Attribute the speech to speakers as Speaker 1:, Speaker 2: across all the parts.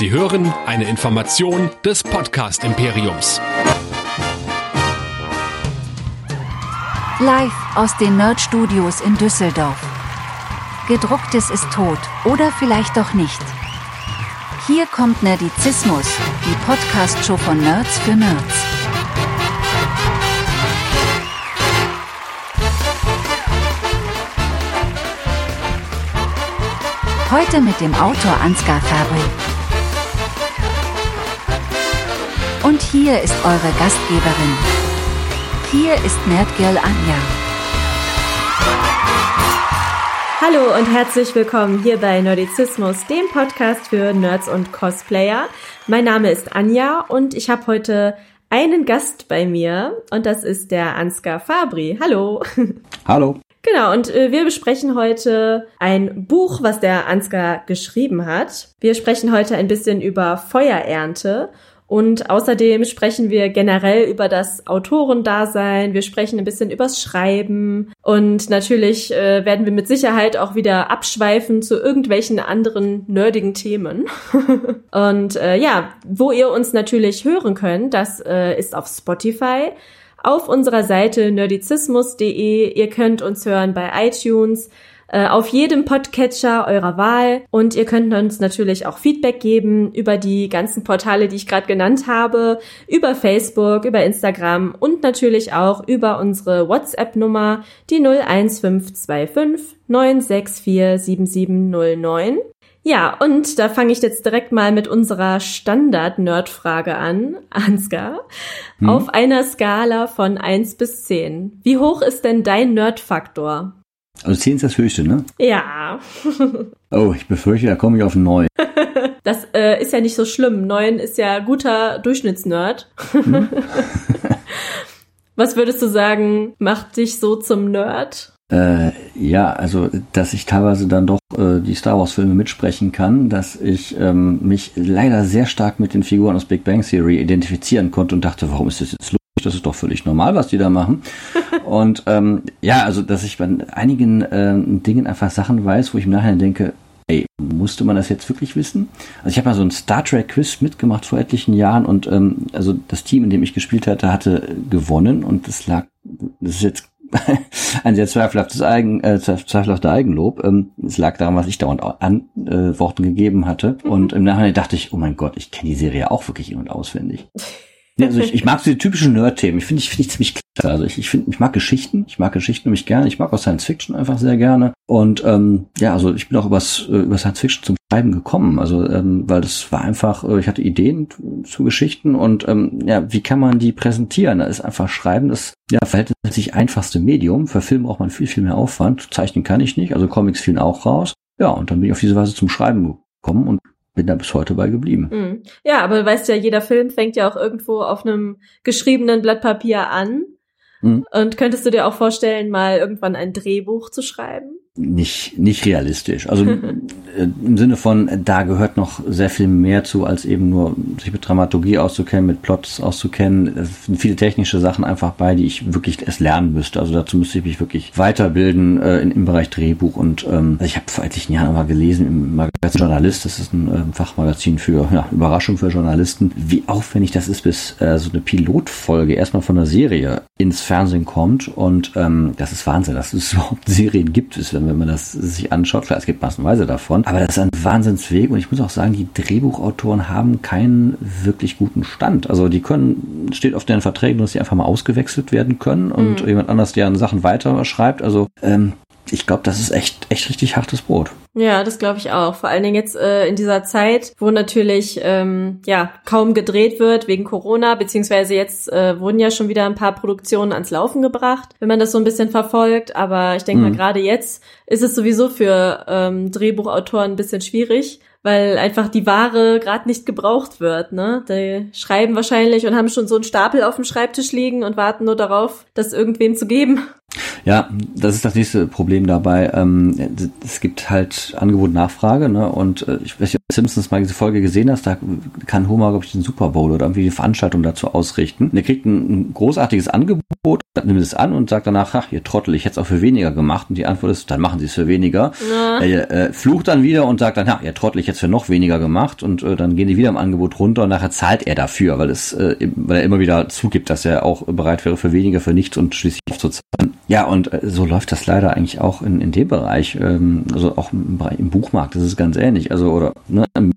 Speaker 1: Sie hören eine Information des Podcast Imperiums.
Speaker 2: Live aus den Nerd Studios in Düsseldorf. Gedrucktes ist tot oder vielleicht doch nicht. Hier kommt Nerdizismus, die Podcast-Show von Nerds für Nerds. Heute mit dem Autor Ansgar Fabri. Und hier ist eure Gastgeberin. Hier ist Nerdgirl Anja.
Speaker 3: Hallo und herzlich willkommen hier bei Nerdizismus, dem Podcast für Nerds und Cosplayer. Mein Name ist Anja und ich habe heute einen Gast bei mir und das ist der Ansgar Fabri. Hallo.
Speaker 4: Hallo.
Speaker 3: Genau, und äh, wir besprechen heute ein Buch, was der Ansgar geschrieben hat. Wir sprechen heute ein bisschen über Feuerernte und außerdem sprechen wir generell über das Autorendasein, wir sprechen ein bisschen übers Schreiben und natürlich äh, werden wir mit Sicherheit auch wieder abschweifen zu irgendwelchen anderen nerdigen Themen. und äh, ja, wo ihr uns natürlich hören könnt, das äh, ist auf Spotify auf unserer Seite nerdizismus.de. Ihr könnt uns hören bei iTunes, äh, auf jedem Podcatcher eurer Wahl und ihr könnt uns natürlich auch Feedback geben über die ganzen Portale, die ich gerade genannt habe, über Facebook, über Instagram und natürlich auch über unsere WhatsApp-Nummer, die 01525 964 7709. Ja, und da fange ich jetzt direkt mal mit unserer Standard-Nerd-Frage an, Ansgar. Hm? Auf einer Skala von eins bis zehn. Wie hoch ist denn dein Nerd-Faktor?
Speaker 4: Also 10 ist das höchste, ne?
Speaker 3: Ja.
Speaker 4: oh, ich befürchte, da komme ich auf 9.
Speaker 3: das äh, ist ja nicht so schlimm. 9 ist ja guter Durchschnittsnerd. Hm? Was würdest du sagen, macht dich so zum Nerd?
Speaker 4: Äh, ja, also dass ich teilweise dann doch äh, die Star Wars Filme mitsprechen kann, dass ich ähm, mich leider sehr stark mit den Figuren aus Big Bang Theory identifizieren konnte und dachte, warum ist das jetzt lustig? Das ist doch völlig normal, was die da machen. und ähm, ja, also dass ich bei einigen äh, Dingen einfach Sachen weiß, wo ich im Nachhinein denke, ey, musste man das jetzt wirklich wissen? Also ich habe mal so ein Star Trek Quiz mitgemacht vor etlichen Jahren und ähm, also das Team, in dem ich gespielt hatte, hatte gewonnen und das lag, das ist jetzt ein sehr zweifelhaftes Eigen, äh, zweifelhafter Eigenlob. Ähm, es lag daran, was ich dauernd Antworten äh, gegeben hatte. Mhm. Und im Nachhinein dachte ich, oh mein Gott, ich kenne die Serie auch wirklich in- und auswendig. also ich, ich mag so die typischen Nerd-Themen. Ich finde ich, finde ich ziemlich klasse. Also ich, ich finde, ich mag Geschichten. Ich mag Geschichten nämlich gerne. Ich mag auch Science Fiction einfach sehr gerne. Und ähm, ja, also ich bin auch übers, äh, über Science Fiction zum Schreiben gekommen. Also ähm, weil das war einfach, äh, ich hatte Ideen zu Geschichten und ähm, ja, wie kann man die präsentieren? Da ist einfach Schreiben das ja verhältnismäßig einfachste Medium. Für Film braucht man viel, viel mehr Aufwand. Zeichnen kann ich nicht. Also Comics fielen auch raus. Ja, und dann bin ich auf diese Weise zum Schreiben gekommen und bin da bis heute bei geblieben.
Speaker 3: Mhm. Ja, aber du weißt ja, jeder Film fängt ja auch irgendwo auf einem geschriebenen Blatt Papier an. Mhm. Und könntest du dir auch vorstellen, mal irgendwann ein Drehbuch zu schreiben?
Speaker 4: Nicht, nicht realistisch. Also äh, im Sinne von, da gehört noch sehr viel mehr zu, als eben nur sich mit Dramaturgie auszukennen, mit Plots auszukennen. Es sind viele technische Sachen einfach bei, die ich wirklich erst lernen müsste. Also dazu müsste ich mich wirklich weiterbilden äh, in, im Bereich Drehbuch. Und ähm, also ich habe vor etlichen Jahren mal gelesen im Magazin Journalist, das ist ein äh, Fachmagazin für ja, Überraschung für Journalisten, wie aufwendig das ist, bis äh, so eine Pilotfolge erstmal von der Serie ins Fernsehen kommt. Und ähm, das ist Wahnsinn, dass es überhaupt Serien gibt, ist, wenn man das sich anschaut. Klar, es gibt massenweise davon, aber das ist ein Wahnsinnsweg und ich muss auch sagen, die Drehbuchautoren haben keinen wirklich guten Stand. Also die können, steht auf deren Verträgen, dass sie einfach mal ausgewechselt werden können und mhm. jemand anders deren Sachen weiter schreibt. Also ähm, ich glaube, das ist echt, echt richtig hartes Brot.
Speaker 3: Ja, das glaube ich auch. Vor allen Dingen jetzt äh, in dieser Zeit, wo natürlich ähm, ja kaum gedreht wird wegen Corona, beziehungsweise jetzt äh, wurden ja schon wieder ein paar Produktionen ans Laufen gebracht, wenn man das so ein bisschen verfolgt. Aber ich denke mhm. mal, gerade jetzt ist es sowieso für ähm, Drehbuchautoren ein bisschen schwierig, weil einfach die Ware gerade nicht gebraucht wird. Ne? Die schreiben wahrscheinlich und haben schon so einen Stapel auf dem Schreibtisch liegen und warten nur darauf, das irgendwem zu geben.
Speaker 4: Ja, das ist das nächste Problem dabei. Ähm, es gibt halt Angebot Nachfrage, ne? Und äh, ich weiß nicht, ob du Simpsons mal diese Folge gesehen hast, da kann Homer, glaube ich, den Super Bowl oder irgendwie die Veranstaltung dazu ausrichten. Und er kriegt ein, ein großartiges Angebot, nimmt es an und sagt danach, ach, ihr Trottel, ich hätte es auch für weniger gemacht. Und die Antwort ist, dann machen sie es für weniger. Ja. Er äh, flucht dann wieder und sagt dann, ach, ihr Trottel, ich hätte es für noch weniger gemacht. Und äh, dann gehen die wieder im Angebot runter und nachher zahlt er dafür, weil es, äh, weil er immer wieder zugibt, dass er auch bereit wäre für weniger, für nichts und schließlich zu zahlen. Ja, und äh, so läuft das leider eigentlich auch in, in dem Bereich, ähm, also auch im, Bereich, im Buchmarkt, das ist ganz ähnlich. Also, oder ne, im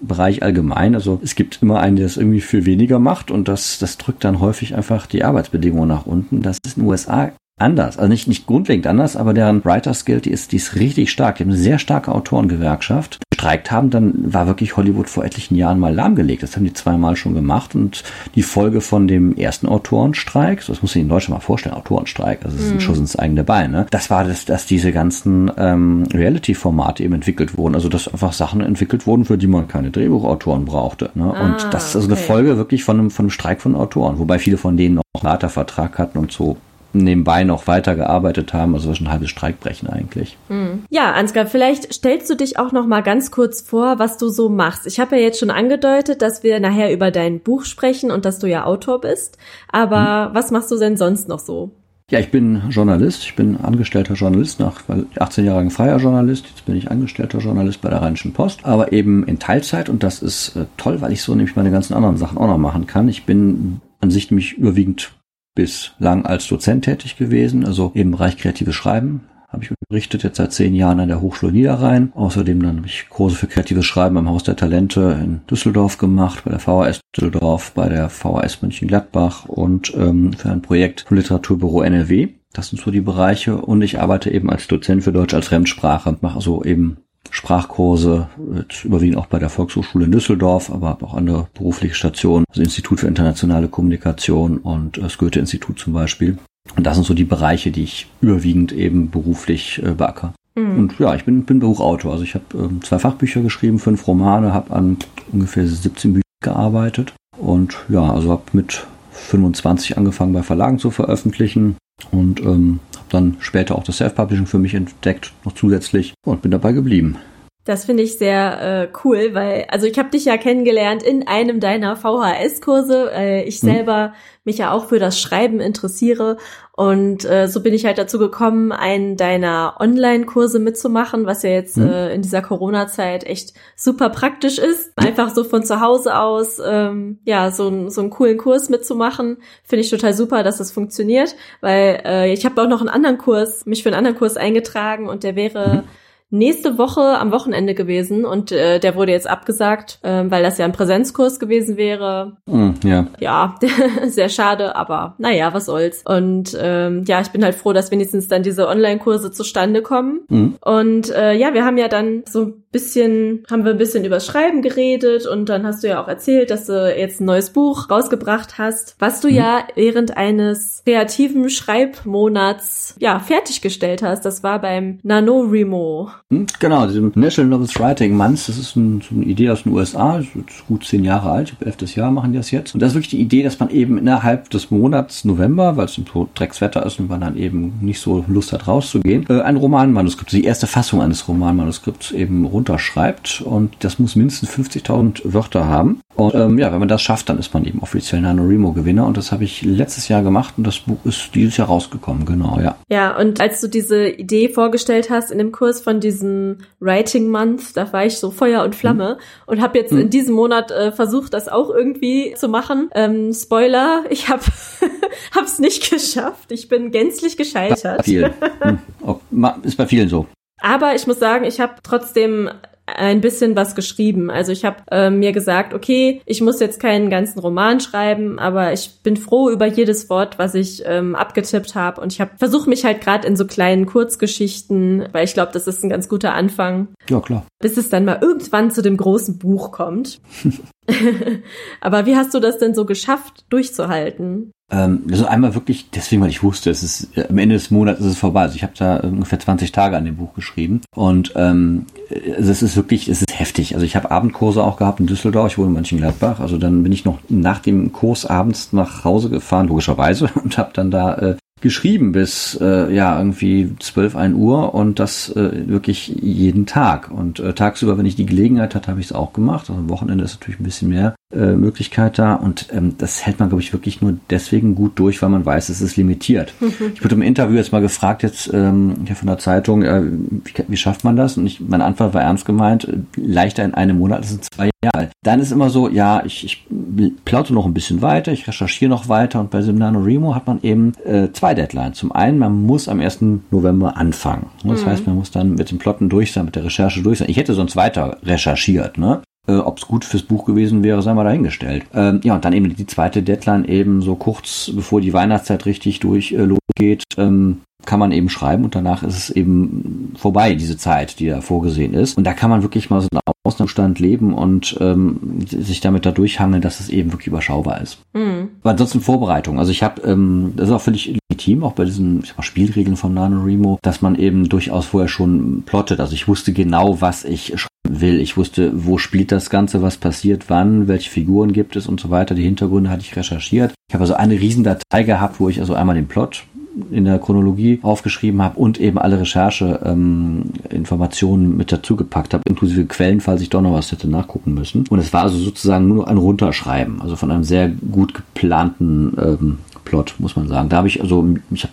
Speaker 4: Bereich allgemein. Also es gibt immer einen, der es irgendwie viel weniger macht und das, das drückt dann häufig einfach die Arbeitsbedingungen nach unten. Das ist in den USA anders. Also nicht, nicht grundlegend anders, aber deren Writers Guild, die ist, die ist richtig stark. Die haben eine sehr starke Autorengewerkschaft. Streikt haben, dann war wirklich Hollywood vor etlichen Jahren mal lahmgelegt. Das haben die zweimal schon gemacht und die Folge von dem ersten Autorenstreik, das muss ich in Deutschland mal vorstellen, Autorenstreik, also das ist ein mhm. Schuss ins eigene Bein, ne? Das war das, dass diese ganzen ähm, Reality-Formate eben entwickelt wurden. Also dass einfach Sachen entwickelt wurden, für die man keine Drehbuchautoren brauchte. Ne? Ah, und das ist also okay. eine Folge wirklich von einem, von einem Streik von Autoren, wobei viele von denen noch einen Vertrag hatten und so nebenbei noch weitergearbeitet haben. Also schon ein halbes Streikbrechen eigentlich.
Speaker 3: Hm. Ja, Ansgar, vielleicht stellst du dich auch noch mal ganz kurz vor, was du so machst. Ich habe ja jetzt schon angedeutet, dass wir nachher über dein Buch sprechen und dass du ja Autor bist. Aber hm. was machst du denn sonst noch so?
Speaker 4: Ja, ich bin Journalist. Ich bin angestellter Journalist nach 18 Jahren freier Journalist. Jetzt bin ich angestellter Journalist bei der Rheinischen Post, aber eben in Teilzeit und das ist äh, toll, weil ich so nämlich meine ganzen anderen Sachen auch noch machen kann. Ich bin an sich nämlich überwiegend bislang als Dozent tätig gewesen, also im Bereich kreatives Schreiben. Habe ich unterrichtet jetzt seit zehn Jahren an der Hochschule Niederrhein. Außerdem dann habe ich Kurse für kreatives Schreiben am Haus der Talente in Düsseldorf gemacht, bei der VHS Düsseldorf, bei der VHS Mönchengladbach und ähm, für ein Projekt vom Literaturbüro NRW. Das sind so die Bereiche und ich arbeite eben als Dozent für Deutsch als Fremdsprache, mache also eben Sprachkurse, überwiegend auch bei der Volkshochschule in Düsseldorf, aber auch andere berufliche Stationen, also Institut für internationale Kommunikation und das Goethe-Institut zum Beispiel. Und das sind so die Bereiche, die ich überwiegend eben beruflich äh, beackere. Mhm. Und ja, ich bin, bin Buchautor. Also ich habe ähm, zwei Fachbücher geschrieben, fünf Romane, habe an ungefähr 17 Büchern gearbeitet. Und ja, also habe mit 25 angefangen bei Verlagen zu veröffentlichen und ähm, dann später auch das Self-Publishing für mich entdeckt, noch zusätzlich und bin dabei geblieben.
Speaker 3: Das finde ich sehr äh, cool, weil, also ich habe dich ja kennengelernt in einem deiner VHS-Kurse. Äh, ich hm. selber mich ja auch für das Schreiben interessiere. Und äh, so bin ich halt dazu gekommen, einen deiner Online-Kurse mitzumachen, was ja jetzt hm. äh, in dieser Corona-Zeit echt super praktisch ist. Einfach so von zu Hause aus, ähm, ja, so, so einen coolen Kurs mitzumachen. Finde ich total super, dass das funktioniert, weil äh, ich habe auch noch einen anderen Kurs, mich für einen anderen Kurs eingetragen und der wäre. Mhm nächste Woche am Wochenende gewesen und äh, der wurde jetzt abgesagt, äh, weil das ja ein Präsenzkurs gewesen wäre.
Speaker 4: Mm, ja.
Speaker 3: Ja, sehr schade, aber naja, was soll's. Und ähm, ja, ich bin halt froh, dass wenigstens dann diese Online-Kurse zustande kommen. Mm. Und äh, ja, wir haben ja dann so ein bisschen, haben wir ein bisschen über Schreiben geredet und dann hast du ja auch erzählt, dass du jetzt ein neues Buch rausgebracht hast, was du mm. ja während eines kreativen Schreibmonats ja fertiggestellt hast. Das war beim NaNoWriMo.
Speaker 4: Hm, genau, diesem National Novels Writing Month, das ist ein, so eine Idee aus den USA, ist gut zehn Jahre alt, elftes Jahr machen die das jetzt. Und das ist wirklich die Idee, dass man eben innerhalb des Monats November, weil es so Dreckswetter ist und man dann eben nicht so Lust hat rauszugehen, äh, ein Romanmanuskript, die erste Fassung eines Romanmanuskripts eben runterschreibt und das muss mindestens 50.000 Wörter haben. Und ähm, ja, wenn man das schafft, dann ist man eben offiziell NaNoWriMo-Gewinner und das habe ich letztes Jahr gemacht und das Buch ist dieses Jahr rausgekommen, genau, ja.
Speaker 3: Ja, und als du diese Idee vorgestellt hast in dem Kurs von diesem Writing Month, da war ich so Feuer und Flamme und habe jetzt hm. in diesem Monat äh, versucht, das auch irgendwie zu machen. Ähm, Spoiler, ich habe hab's nicht geschafft. Ich bin gänzlich gescheitert. Bei vielen.
Speaker 4: Hm. Ist bei vielen so.
Speaker 3: Aber ich muss sagen, ich habe trotzdem ein bisschen was geschrieben. Also ich habe äh, mir gesagt, okay, ich muss jetzt keinen ganzen Roman schreiben, aber ich bin froh über jedes Wort, was ich ähm, abgetippt habe. Und ich habe versuche mich halt gerade in so kleinen Kurzgeschichten, weil ich glaube, das ist ein ganz guter Anfang.
Speaker 4: Ja, klar.
Speaker 3: Bis es dann mal irgendwann zu dem großen Buch kommt. aber wie hast du das denn so geschafft, durchzuhalten?
Speaker 4: Ähm, also einmal wirklich, deswegen, weil ich wusste, es ist äh, am Ende des Monats ist es vorbei. Also ich habe da ungefähr 20 Tage an dem Buch geschrieben und ähm, also es ist wirklich, es ist heftig. Also ich habe Abendkurse auch gehabt in Düsseldorf, ich wohne in Mönchengladbach. Also dann bin ich noch nach dem Kurs abends nach Hause gefahren, logischerweise, und habe dann da äh, geschrieben bis äh, ja irgendwie 12, 1 Uhr und das äh, wirklich jeden Tag. Und äh, tagsüber, wenn ich die Gelegenheit hatte, habe ich es auch gemacht. Also am Wochenende ist natürlich ein bisschen mehr äh, Möglichkeit da und ähm, das hält man, glaube ich, wirklich nur deswegen gut durch, weil man weiß, es ist limitiert. Mhm. Ich wurde im Interview jetzt mal gefragt, jetzt ähm, hier von der Zeitung, äh, wie, wie schafft man das? Und ich, meine Antwort war ernst gemeint, äh, leichter in einem Monat, das sind zwei Jahre. Dann ist immer so, ja, ich, ich plaute noch ein bisschen weiter, ich recherchiere noch weiter und bei Seminano Remo hat man eben äh, zwei Deadlines. Zum einen, man muss am 1. November anfangen. Das mhm. heißt, man muss dann mit dem Plotten durch sein, mit der Recherche durch sein. Ich hätte sonst weiter recherchiert, ne? Äh, Ob es gut fürs Buch gewesen wäre, sei mal dahingestellt. Ähm, ja, und dann eben die zweite Deadline eben so kurz bevor die Weihnachtszeit richtig durch äh, losgeht, ähm, kann man eben schreiben und danach ist es eben vorbei, diese Zeit, die da vorgesehen ist. Und da kann man wirklich mal so einen Ausnahmestand leben und ähm, sich damit da durchhangeln, dass es eben wirklich überschaubar ist. Mhm. Aber ansonsten Vorbereitung. Also ich habe, ähm, das ist auch völlig legitim, auch bei diesen mal, Spielregeln von NaNoWriMo, dass man eben durchaus vorher schon plottet. Also ich wusste genau, was ich schreiben will. Ich wusste, wo spielt das Ganze, was passiert, wann, welche Figuren gibt es und so weiter. Die Hintergründe hatte ich recherchiert. Ich habe also eine Riesendatei gehabt, wo ich also einmal den Plot in der Chronologie aufgeschrieben habe und eben alle Recherche-Informationen ähm, mit dazugepackt habe, inklusive Quellen, falls ich doch noch was hätte nachgucken müssen. Und es war also sozusagen nur ein Runterschreiben, also von einem sehr gut geplanten ähm, Plot, muss man sagen. Da habe ich also, ich habe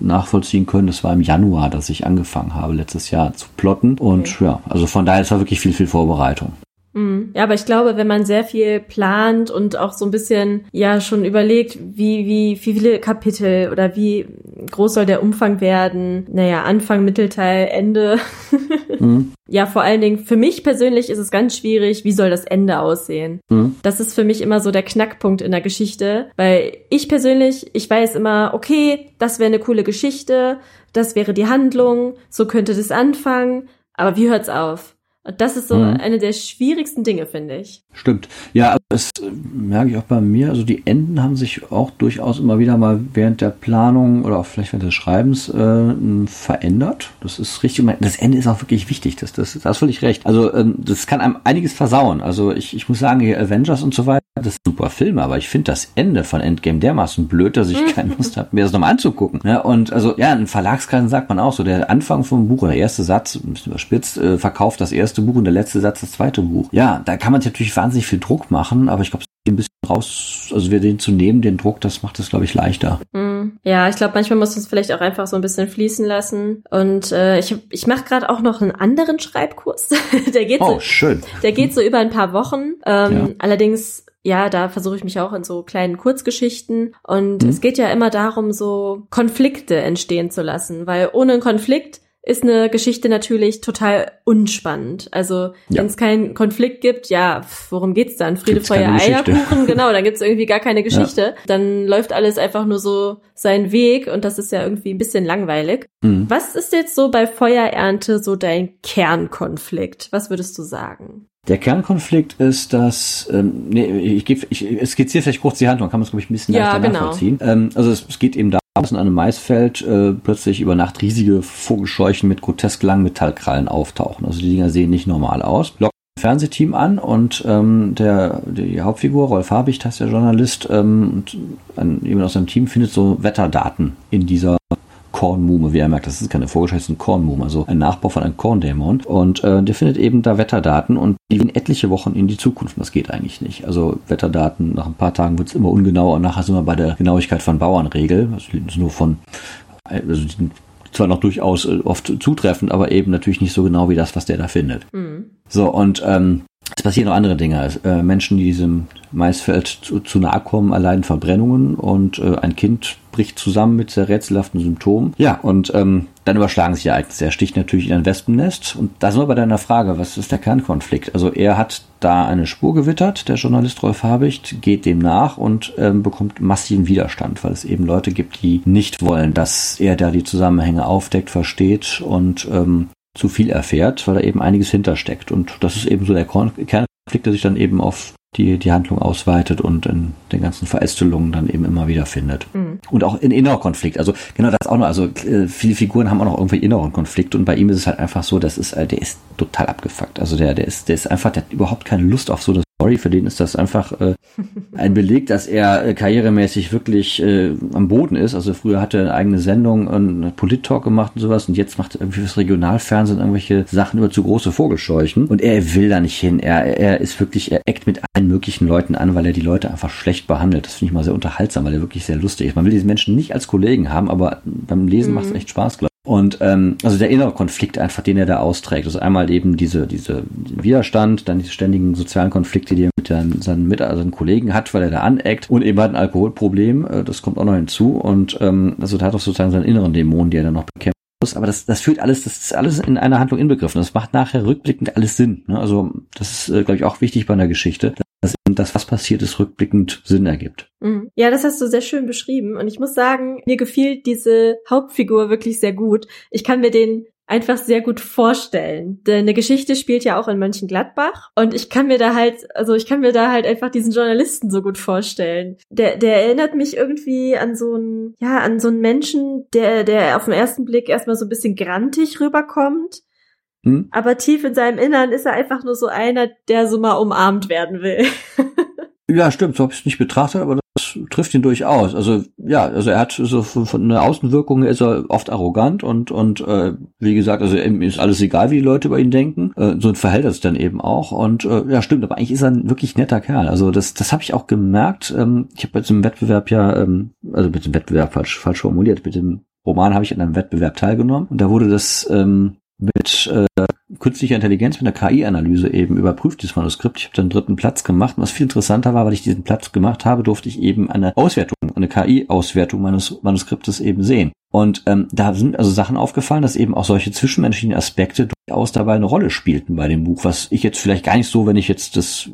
Speaker 4: nachvollziehen können, das war im Januar, dass ich angefangen habe, letztes Jahr zu plotten. Und okay. ja, also von daher, es war wirklich viel, viel Vorbereitung.
Speaker 3: Mhm. Ja, aber ich glaube, wenn man sehr viel plant und auch so ein bisschen ja schon überlegt, wie, wie, wie viele Kapitel oder wie groß soll der Umfang werden, naja, Anfang, Mittelteil, Ende. mhm. Ja, vor allen Dingen für mich persönlich ist es ganz schwierig, wie soll das Ende aussehen. Mhm. Das ist für mich immer so der Knackpunkt in der Geschichte, weil ich persönlich, ich weiß immer, okay, das wäre eine coole Geschichte, das wäre die Handlung, so könnte das anfangen, aber wie hört's auf? Und das ist so mhm. eine der schwierigsten Dinge, finde ich.
Speaker 4: Stimmt. Ja, das merke ich auch bei mir. Also die Enden haben sich auch durchaus immer wieder mal während der Planung oder auch vielleicht während des Schreibens äh, verändert. Das ist richtig. Das Ende ist auch wirklich wichtig. Das, das, das hast völlig recht. Also ähm, das kann einem einiges versauen. Also ich, ich muss sagen, hier Avengers und so weiter, das ist super Filme, aber ich finde das Ende von Endgame dermaßen blöd, dass ich keine Lust habe, mir das nochmal anzugucken. Ja, und also ja, in Verlagskreisen sagt man auch so, der Anfang vom Buch oder der erste Satz, ein bisschen überspitzt, äh, verkauft das erste Buch und der letzte Satz das zweite Buch. Ja, da kann man natürlich wahnsinnig viel Druck machen, aber ich glaube, ein bisschen raus, also wir den zu nehmen, den Druck, das macht es, glaube ich, leichter.
Speaker 3: Mm, ja, ich glaube, manchmal muss es vielleicht auch einfach so ein bisschen fließen lassen. Und äh, ich, ich mache gerade auch noch einen anderen Schreibkurs. der geht
Speaker 4: oh,
Speaker 3: so,
Speaker 4: schön.
Speaker 3: Der geht so über ein paar Wochen. Ähm, ja. Allerdings ja, da versuche ich mich auch in so kleinen Kurzgeschichten. Und mhm. es geht ja immer darum, so Konflikte entstehen zu lassen, weil ohne einen Konflikt ist eine Geschichte natürlich total unspannend. Also ja. wenn es keinen Konflikt gibt, ja, worum geht's dann? Friede, Feuer, Eierkuchen, genau, dann gibt's irgendwie gar keine Geschichte. Ja. Dann läuft alles einfach nur so seinen Weg und das ist ja irgendwie ein bisschen langweilig. Mhm. Was ist jetzt so bei Feuerernte so dein Kernkonflikt? Was würdest du sagen?
Speaker 4: Der Kernkonflikt ist, dass, ähm, nee, ich, gebe, ich skizziere vielleicht kurz die Handlung, kann man es, glaube ich, ein bisschen leichter genau. nachvollziehen. Ähm, also es, es geht eben darum, dass in einem Maisfeld äh, plötzlich über Nacht riesige Vogelscheuchen mit grotesk langen Metallkrallen auftauchen. Also die Dinger sehen nicht normal aus. Locken ein Fernsehteam an und ähm, der die Hauptfigur, Rolf Habicht heißt der Journalist, ähm, und ein, jemand aus seinem Team findet so Wetterdaten in dieser Kornmume, wie er merkt, das ist keine Vogelscheuche, das ist ein Kornmume, also ein Nachbau von einem Korndämon. Und äh, der findet eben da Wetterdaten und die gehen etliche Wochen in die Zukunft. Das geht eigentlich nicht. Also Wetterdaten, nach ein paar Tagen wird es immer ungenauer und nachher sind wir bei der Genauigkeit von Bauernregel. Also nur von, also zwar noch durchaus äh, oft zutreffend, aber eben natürlich nicht so genau wie das, was der da findet. Mhm. So, und ähm, es passieren noch andere Dinge. Äh, Menschen, die diesem Maisfeld zu, zu nahe kommen, erleiden Verbrennungen und äh, ein Kind bricht zusammen mit sehr rätselhaften Symptomen. Ja, und ähm, dann überschlagen sich die Ereignisse. Er sticht natürlich in ein Wespennest. Und da sind wir bei deiner Frage, was ist der Kernkonflikt? Also er hat da eine Spur gewittert, der Journalist Rolf Habicht, geht dem nach und ähm, bekommt massiven Widerstand, weil es eben Leute gibt, die nicht wollen, dass er da die Zusammenhänge aufdeckt, versteht und ähm, zu viel erfährt, weil da eben einiges hintersteckt. Und das ist eben so der Kernkonflikt, der sich dann eben auf die die Handlung ausweitet und in den ganzen Verästelungen dann eben immer wieder findet. Mhm. Und auch in innerer Konflikt. Also genau das auch noch. Also äh, viele Figuren haben auch noch irgendwie inneren Konflikt und bei ihm ist es halt einfach so, das ist, äh, der ist total abgefuckt. Also der, der ist, der ist einfach, der hat überhaupt keine Lust auf so das Story. Für den ist das einfach äh, ein Beleg, dass er äh, karrieremäßig wirklich äh, am Boden ist. Also früher hat er eine eigene Sendung, einen Polit-Talk gemacht und sowas und jetzt macht er irgendwie fürs Regionalfernsehen irgendwelche Sachen über zu große Vogelscheuchen und er will da nicht hin. Er, er ist wirklich, er eckt mit allen möglichen Leuten an, weil er die Leute einfach schlecht behandelt. Das finde ich mal sehr unterhaltsam, weil er wirklich sehr lustig ist. Man will diese Menschen nicht als Kollegen haben, aber beim Lesen mhm. macht es echt Spaß, glaube ich. Und ähm, also der innere Konflikt einfach, den er da austrägt. Also einmal eben diese, diese Widerstand, dann diese ständigen sozialen Konflikte, die er mit den, seinen, mit, also seinen Kollegen hat, weil er da aneckt und eben halt ein Alkoholproblem, äh, das kommt auch noch hinzu. Und ähm, also da hat auch sozusagen seinen inneren Dämon, die er dann noch bekämpft aber das, das führt alles, das ist alles in einer Handlung inbegriffen. Das macht nachher rückblickend alles Sinn. Ne? Also das ist, äh, glaube ich, auch wichtig bei einer Geschichte, dass eben das, was passiert ist, rückblickend Sinn ergibt.
Speaker 3: Mhm. Ja, das hast du sehr schön beschrieben. Und ich muss sagen, mir gefiel diese Hauptfigur wirklich sehr gut. Ich kann mir den einfach sehr gut vorstellen. Denn eine Geschichte spielt ja auch in Mönchengladbach und ich kann mir da halt, also ich kann mir da halt einfach diesen Journalisten so gut vorstellen. Der, der erinnert mich irgendwie an so einen, ja, an so einen Menschen, der, der auf den ersten Blick erstmal so ein bisschen grantig rüberkommt. Hm? Aber tief in seinem Innern ist er einfach nur so einer, der so mal umarmt werden will.
Speaker 4: Ja, stimmt, so habe ich es nicht betrachtet, aber trifft ihn durchaus. Also ja, also er hat so von, von der Außenwirkung ist er oft arrogant und und äh, wie gesagt, also ihm ist alles egal, wie die Leute über ihn denken. Äh, so verhält er sich dann eben auch und äh, ja, stimmt. Aber eigentlich ist er ein wirklich netter Kerl. Also das das habe ich auch gemerkt. Ähm, ich habe jetzt im Wettbewerb ja, ähm, also mit dem Wettbewerb falsch falsch formuliert, mit dem Roman habe ich an einem Wettbewerb teilgenommen und da wurde das ähm, mit äh, künstlicher Intelligenz, mit einer KI-Analyse eben überprüft, dieses Manuskript. Ich habe den dritten Platz gemacht. Und was viel interessanter war, weil ich diesen Platz gemacht habe, durfte ich eben eine Auswertung, eine KI-Auswertung meines Manuskriptes eben sehen. Und ähm, da sind also Sachen aufgefallen, dass eben auch solche zwischenmenschlichen Aspekte durchaus dabei eine Rolle spielten bei dem Buch, was ich jetzt vielleicht gar nicht so, wenn ich jetzt das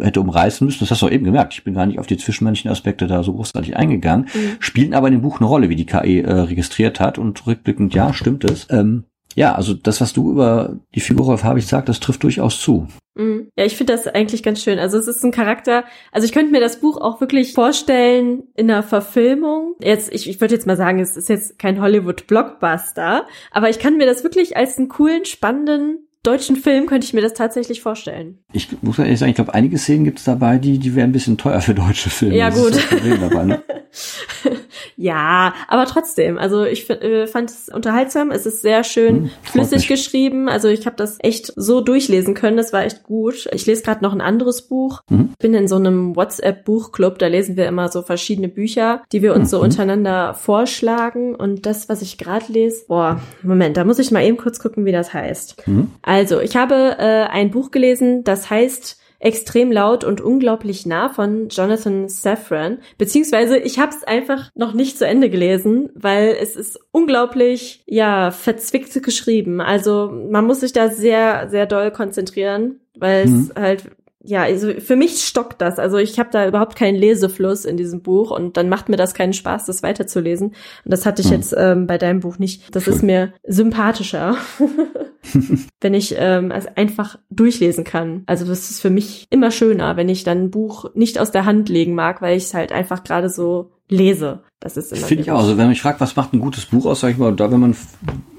Speaker 4: hätte umreißen müssen, das hast du auch eben gemerkt, ich bin gar nicht auf die zwischenmenschlichen Aspekte da so großartig eingegangen, mhm. spielen aber in dem Buch eine Rolle, wie die KI äh, registriert hat und rückblickend, ja, stimmt es. Ähm, ja, also das, was du über die Figur Rolf Habich sagst, das trifft durchaus zu.
Speaker 3: Mhm. Ja, ich finde das eigentlich ganz schön. Also es ist ein Charakter, also ich könnte mir das Buch auch wirklich vorstellen in einer Verfilmung. Jetzt, ich, ich würde jetzt mal sagen, es ist jetzt kein Hollywood-Blockbuster, aber ich kann mir das wirklich als einen coolen, spannenden deutschen Film könnte ich mir das tatsächlich vorstellen.
Speaker 4: Ich muss ehrlich sagen, ich glaube, einige Szenen gibt es dabei, die, die wären ein bisschen teuer für deutsche Filme.
Speaker 3: Ja, gut. Dabei, ne? ja, aber trotzdem, also ich äh, fand es unterhaltsam, es ist sehr schön hm, flüssig geschrieben, also ich habe das echt so durchlesen können, das war echt gut. Ich lese gerade noch ein anderes Buch. Mhm. Ich bin in so einem WhatsApp-Buchclub, da lesen wir immer so verschiedene Bücher, die wir uns mhm. so untereinander vorschlagen und das, was ich gerade lese, boah, Moment, da muss ich mal eben kurz gucken, wie das heißt. Mhm. Also, ich habe äh, ein Buch gelesen, das heißt extrem laut und unglaublich nah von Jonathan Safran. Beziehungsweise ich habe es einfach noch nicht zu Ende gelesen, weil es ist unglaublich, ja, verzwickt geschrieben. Also man muss sich da sehr, sehr doll konzentrieren, weil mhm. es halt ja, also für mich stockt das. Also ich habe da überhaupt keinen Lesefluss in diesem Buch und dann macht mir das keinen Spaß, das weiterzulesen. Und das hatte ich hm. jetzt ähm, bei deinem Buch nicht. Das Schön. ist mir sympathischer, wenn ich ähm, es einfach durchlesen kann. Also das ist für mich immer schöner, wenn ich dann ein Buch nicht aus der Hand legen mag, weil ich es halt einfach gerade so lese. Das ist immer.
Speaker 4: Finde ich auch. Also wenn man mich fragt, was macht ein gutes Buch aus, sag ich mal, da wenn man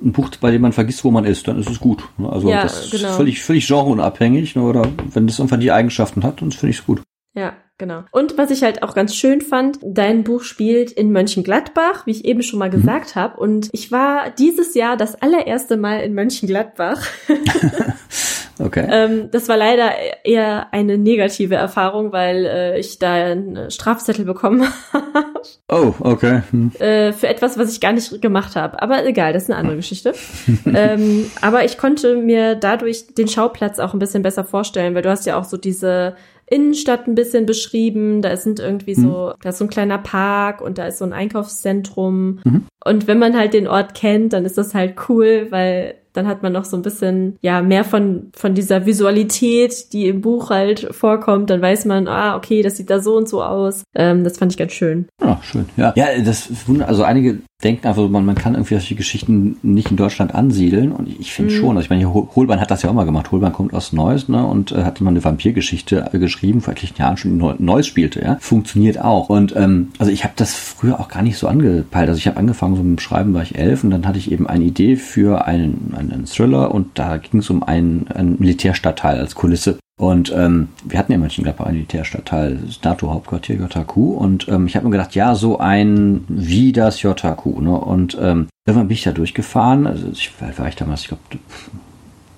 Speaker 4: ein Buch, bei dem man vergisst, wo man ist, dann ist es gut. Ne? Also ja, das genau. ist völlig, völlig genreunabhängig, ne? oder wenn das einfach die Eigenschaften hat, dann finde ich es gut.
Speaker 3: Ja, genau. Und was ich halt auch ganz schön fand, dein Buch spielt in Mönchengladbach, wie ich eben schon mal mhm. gesagt mhm. habe. Und ich war dieses Jahr das allererste Mal in Mönchengladbach.
Speaker 4: Okay.
Speaker 3: Ähm, das war leider eher eine negative Erfahrung, weil äh, ich da einen Strafzettel bekommen habe.
Speaker 4: Oh, okay.
Speaker 3: Hm. Äh, für etwas, was ich gar nicht gemacht habe. Aber egal, das ist eine andere Geschichte. ähm, aber ich konnte mir dadurch den Schauplatz auch ein bisschen besser vorstellen, weil du hast ja auch so diese Innenstadt ein bisschen beschrieben. Da sind irgendwie so, mhm. da ist so ein kleiner Park und da ist so ein Einkaufszentrum. Mhm. Und wenn man halt den Ort kennt, dann ist das halt cool, weil dann hat man noch so ein bisschen, ja, mehr von, von dieser Visualität, die im Buch halt vorkommt. Dann weiß man, ah, okay, das sieht da so und so aus. Ähm, das fand ich ganz schön.
Speaker 4: Ja, schön. Ja, ja das also einige denken einfach, man, man kann irgendwie solche Geschichten nicht in Deutschland ansiedeln. Und ich finde mhm. schon, also ich meine, Holbein hat das ja auch mal gemacht. Holbein kommt aus Neuss, ne, und äh, hatte mal eine Vampirgeschichte äh, geschrieben, vor etlichen Jahren schon in Neuss spielte, ja. Funktioniert auch. Und ähm, also ich habe das früher auch gar nicht so angepeilt. Also ich habe angefangen, so mit dem Schreiben war ich elf und dann hatte ich eben eine Idee für einen, einen Thriller und da ging es um einen, einen Militärstadtteil als Kulisse. Und ähm, wir hatten ja Mönchengladbach einen Militärstadtteil, das NATO-Hauptquartier JHQ. Und ähm, ich habe mir gedacht, ja, so ein wie das JHQ. Ne? Und ähm, irgendwann bin ich da durchgefahren. Also ich war ich damals, ich glaube,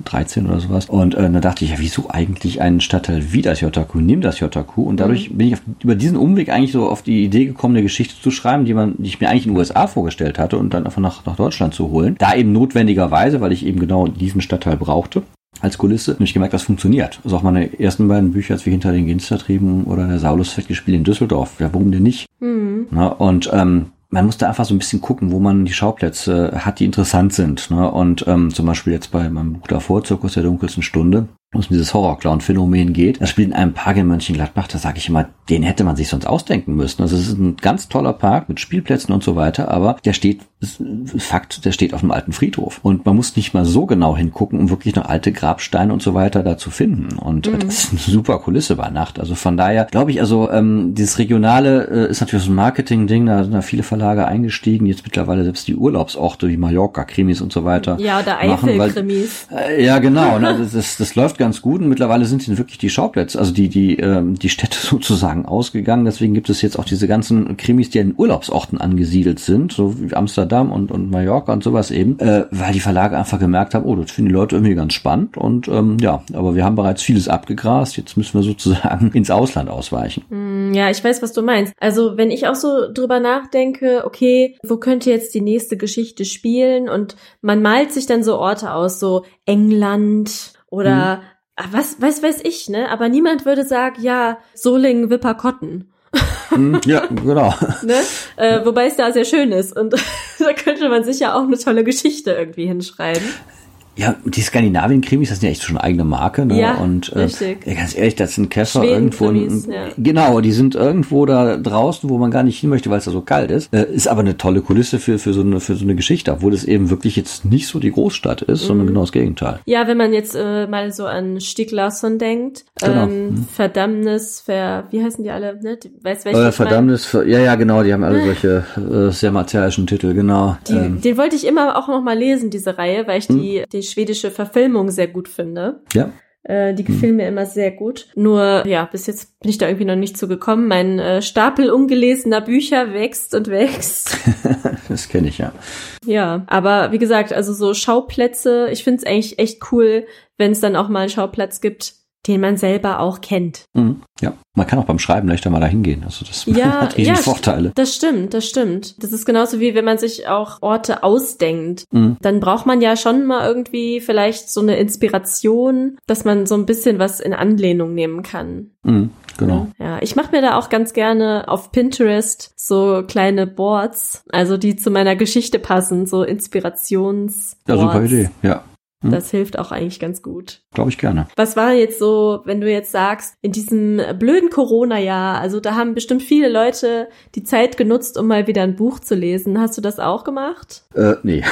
Speaker 4: 13 oder sowas. Und äh, da dachte ich, ja, wieso eigentlich einen Stadtteil wie das JQ? Nimm das JQ. Und dadurch mhm. bin ich auf, über diesen Umweg eigentlich so auf die Idee gekommen, eine Geschichte zu schreiben, die man, die ich mir eigentlich in den USA vorgestellt hatte und dann einfach nach, nach Deutschland zu holen. Da eben notwendigerweise, weil ich eben genau diesen Stadtteil brauchte als Kulisse. Und ich gemerkt, das funktioniert. Also auch meine ersten beiden Bücher, als wir hinter den Ginstertrieben oder der Saulus fett gespielt in Düsseldorf. Ja, warum denn nicht? Mhm. Na, und ähm, man muss da einfach so ein bisschen gucken, wo man die Schauplätze hat, die interessant sind. Ne? Und ähm, zum Beispiel jetzt bei meinem Buch davor, Zirkus der dunkelsten Stunde, wo es um dieses Horror-Clown-Phänomen geht. Das spielt in einem Park in Mönchengladbach, da sage ich immer, den hätte man sich sonst ausdenken müssen. Also es ist ein ganz toller Park mit Spielplätzen und so weiter, aber der steht, Fakt, der steht auf einem alten Friedhof. Und man muss nicht mal so genau hingucken, um wirklich noch alte Grabsteine und so weiter da zu finden. Und mhm. das ist eine super Kulisse bei Nacht. Also von daher glaube ich, also ähm, dieses Regionale äh, ist natürlich so ein Marketing-Ding, da sind da viele Verlage eingestiegen, jetzt mittlerweile selbst die Urlaubsorte wie Mallorca, Krimis und so weiter.
Speaker 3: Ja, oder Eifel-Krimis.
Speaker 4: Äh, ja, genau. Ne, das, das, das läuft ganz gut und mittlerweile sind sie wirklich die Schauplätze, also die, die, ähm, die Städte sozusagen ausgegangen. Deswegen gibt es jetzt auch diese ganzen Krimis, die in Urlaubsorten angesiedelt sind, so wie Amsterdam und, und Mallorca und sowas eben, äh, weil die Verlage einfach gemerkt haben, oh, das finden die Leute irgendwie ganz spannend und ähm, ja, aber wir haben bereits vieles abgegrast, jetzt müssen wir sozusagen ins Ausland ausweichen.
Speaker 3: Hm, ja, ich weiß, was du meinst. Also wenn ich auch so drüber nachdenke, okay, wo könnte jetzt die nächste Geschichte spielen und man malt sich dann so Orte aus, so England oder mhm. Was weiß weiß ich, ne? Aber niemand würde sagen, ja, Solingen, Wipperkotten.
Speaker 4: Hm, ja, genau.
Speaker 3: ne? Äh, wobei es da sehr schön ist und da könnte man sich ja auch eine tolle Geschichte irgendwie hinschreiben.
Speaker 4: Ja, die Skandinavien-Krimis, das sind ja echt schon eine eigene Marke. Ne?
Speaker 3: Ja,
Speaker 4: und
Speaker 3: äh, richtig.
Speaker 4: Ja, ganz ehrlich, das sind Käfer irgendwo. In, ja. Genau, die sind irgendwo da draußen, wo man gar nicht hin möchte, weil es da so kalt ist. Äh, ist aber eine tolle Kulisse für, für, so eine, für so eine Geschichte, obwohl es eben wirklich jetzt nicht so die Großstadt ist, mhm. sondern genau das Gegenteil.
Speaker 3: Ja, wenn man jetzt äh, mal so an Stieg Larsson denkt, genau. ähm, mhm. Verdammnis, ver, wie heißen die alle? Ne? Weißt welche?
Speaker 4: Äh, Verdammnis, für, ja, ja, genau, die haben alle solche äh, sehr martialischen Titel, genau.
Speaker 3: Die, ähm. Den wollte ich immer auch noch mal lesen, diese Reihe, weil ich die, mhm. die schwedische Verfilmung sehr gut finde.
Speaker 4: Ja.
Speaker 3: Äh, die hm. mir immer sehr gut. Nur, ja, bis jetzt bin ich da irgendwie noch nicht zu gekommen. Mein äh, Stapel ungelesener Bücher wächst und wächst.
Speaker 4: das kenne ich ja.
Speaker 3: Ja, aber wie gesagt, also so Schauplätze, ich finde es eigentlich echt cool, wenn es dann auch mal einen Schauplatz gibt, den man selber auch kennt.
Speaker 4: Mhm, ja, man kann auch beim Schreiben leichter mal dahin gehen. Also das
Speaker 3: ja,
Speaker 4: hat riesen
Speaker 3: ja,
Speaker 4: Vorteile.
Speaker 3: Das stimmt, das stimmt. Das ist genauso wie wenn man sich auch Orte ausdenkt. Mhm. Dann braucht man ja schon mal irgendwie vielleicht so eine Inspiration, dass man so ein bisschen was in Anlehnung nehmen kann.
Speaker 4: Mhm, genau.
Speaker 3: Ja, ich mache mir da auch ganz gerne auf Pinterest so kleine Boards, also die zu meiner Geschichte passen, so Inspirations.
Speaker 4: Ja, super Idee, ja.
Speaker 3: Hm? Das hilft auch eigentlich ganz gut.
Speaker 4: Glaube ich gerne.
Speaker 3: Was war jetzt so, wenn du jetzt sagst, in diesem blöden Corona-Jahr, also da haben bestimmt viele Leute die Zeit genutzt, um mal wieder ein Buch zu lesen. Hast du das auch gemacht?
Speaker 4: Äh, nee.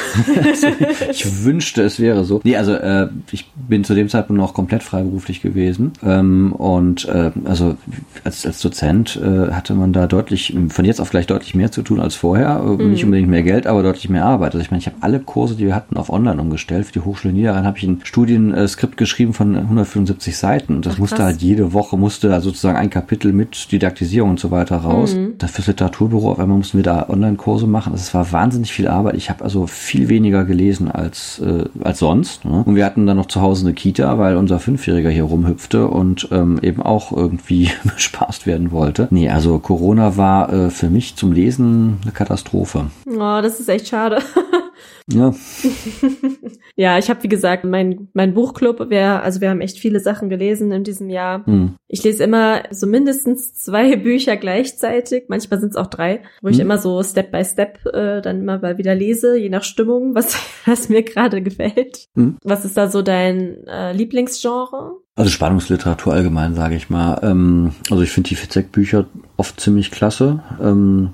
Speaker 4: ich wünschte, es wäre so. Nee, also äh, ich bin zu dem Zeitpunkt noch komplett freiberuflich gewesen. Ähm, und äh, also als, als Dozent äh, hatte man da deutlich, von jetzt auf gleich deutlich mehr zu tun als vorher. Mhm. Nicht unbedingt mehr Geld, aber deutlich mehr Arbeit. Also ich meine, ich habe alle Kurse, die wir hatten, auf online umgestellt für die Hochschule Niederrhein habe ich ein Studienskript geschrieben von 175 Seiten und das Ach, musste halt jede Woche musste da sozusagen ein Kapitel mit Didaktisierung und so weiter raus. Mhm. Fürs Literaturbüro auf einmal mussten wir da Online-Kurse machen. Das war wahnsinnig viel Arbeit. Ich habe also viel weniger gelesen als äh, als sonst. Ne? Und wir hatten dann noch zu Hause eine Kita, weil unser Fünfjähriger hier rumhüpfte und ähm, eben auch irgendwie bespaßt werden wollte. Nee, also Corona war äh, für mich zum Lesen eine Katastrophe.
Speaker 3: Oh, das ist echt schade.
Speaker 4: Ja.
Speaker 3: ja, ich habe wie gesagt mein mein Buchclub. Wir also wir haben echt viele Sachen gelesen in diesem Jahr. Mhm. Ich lese immer so mindestens zwei Bücher gleichzeitig. Manchmal sind es auch drei, wo mhm. ich immer so Step by Step äh, dann immer mal wieder lese, je nach Stimmung, was was mir gerade gefällt. Mhm. Was ist da so dein äh, Lieblingsgenre?
Speaker 4: Also Spannungsliteratur allgemein, sage ich mal. Ähm, also ich finde die Fitzek-Bücher oft ziemlich klasse. Ähm,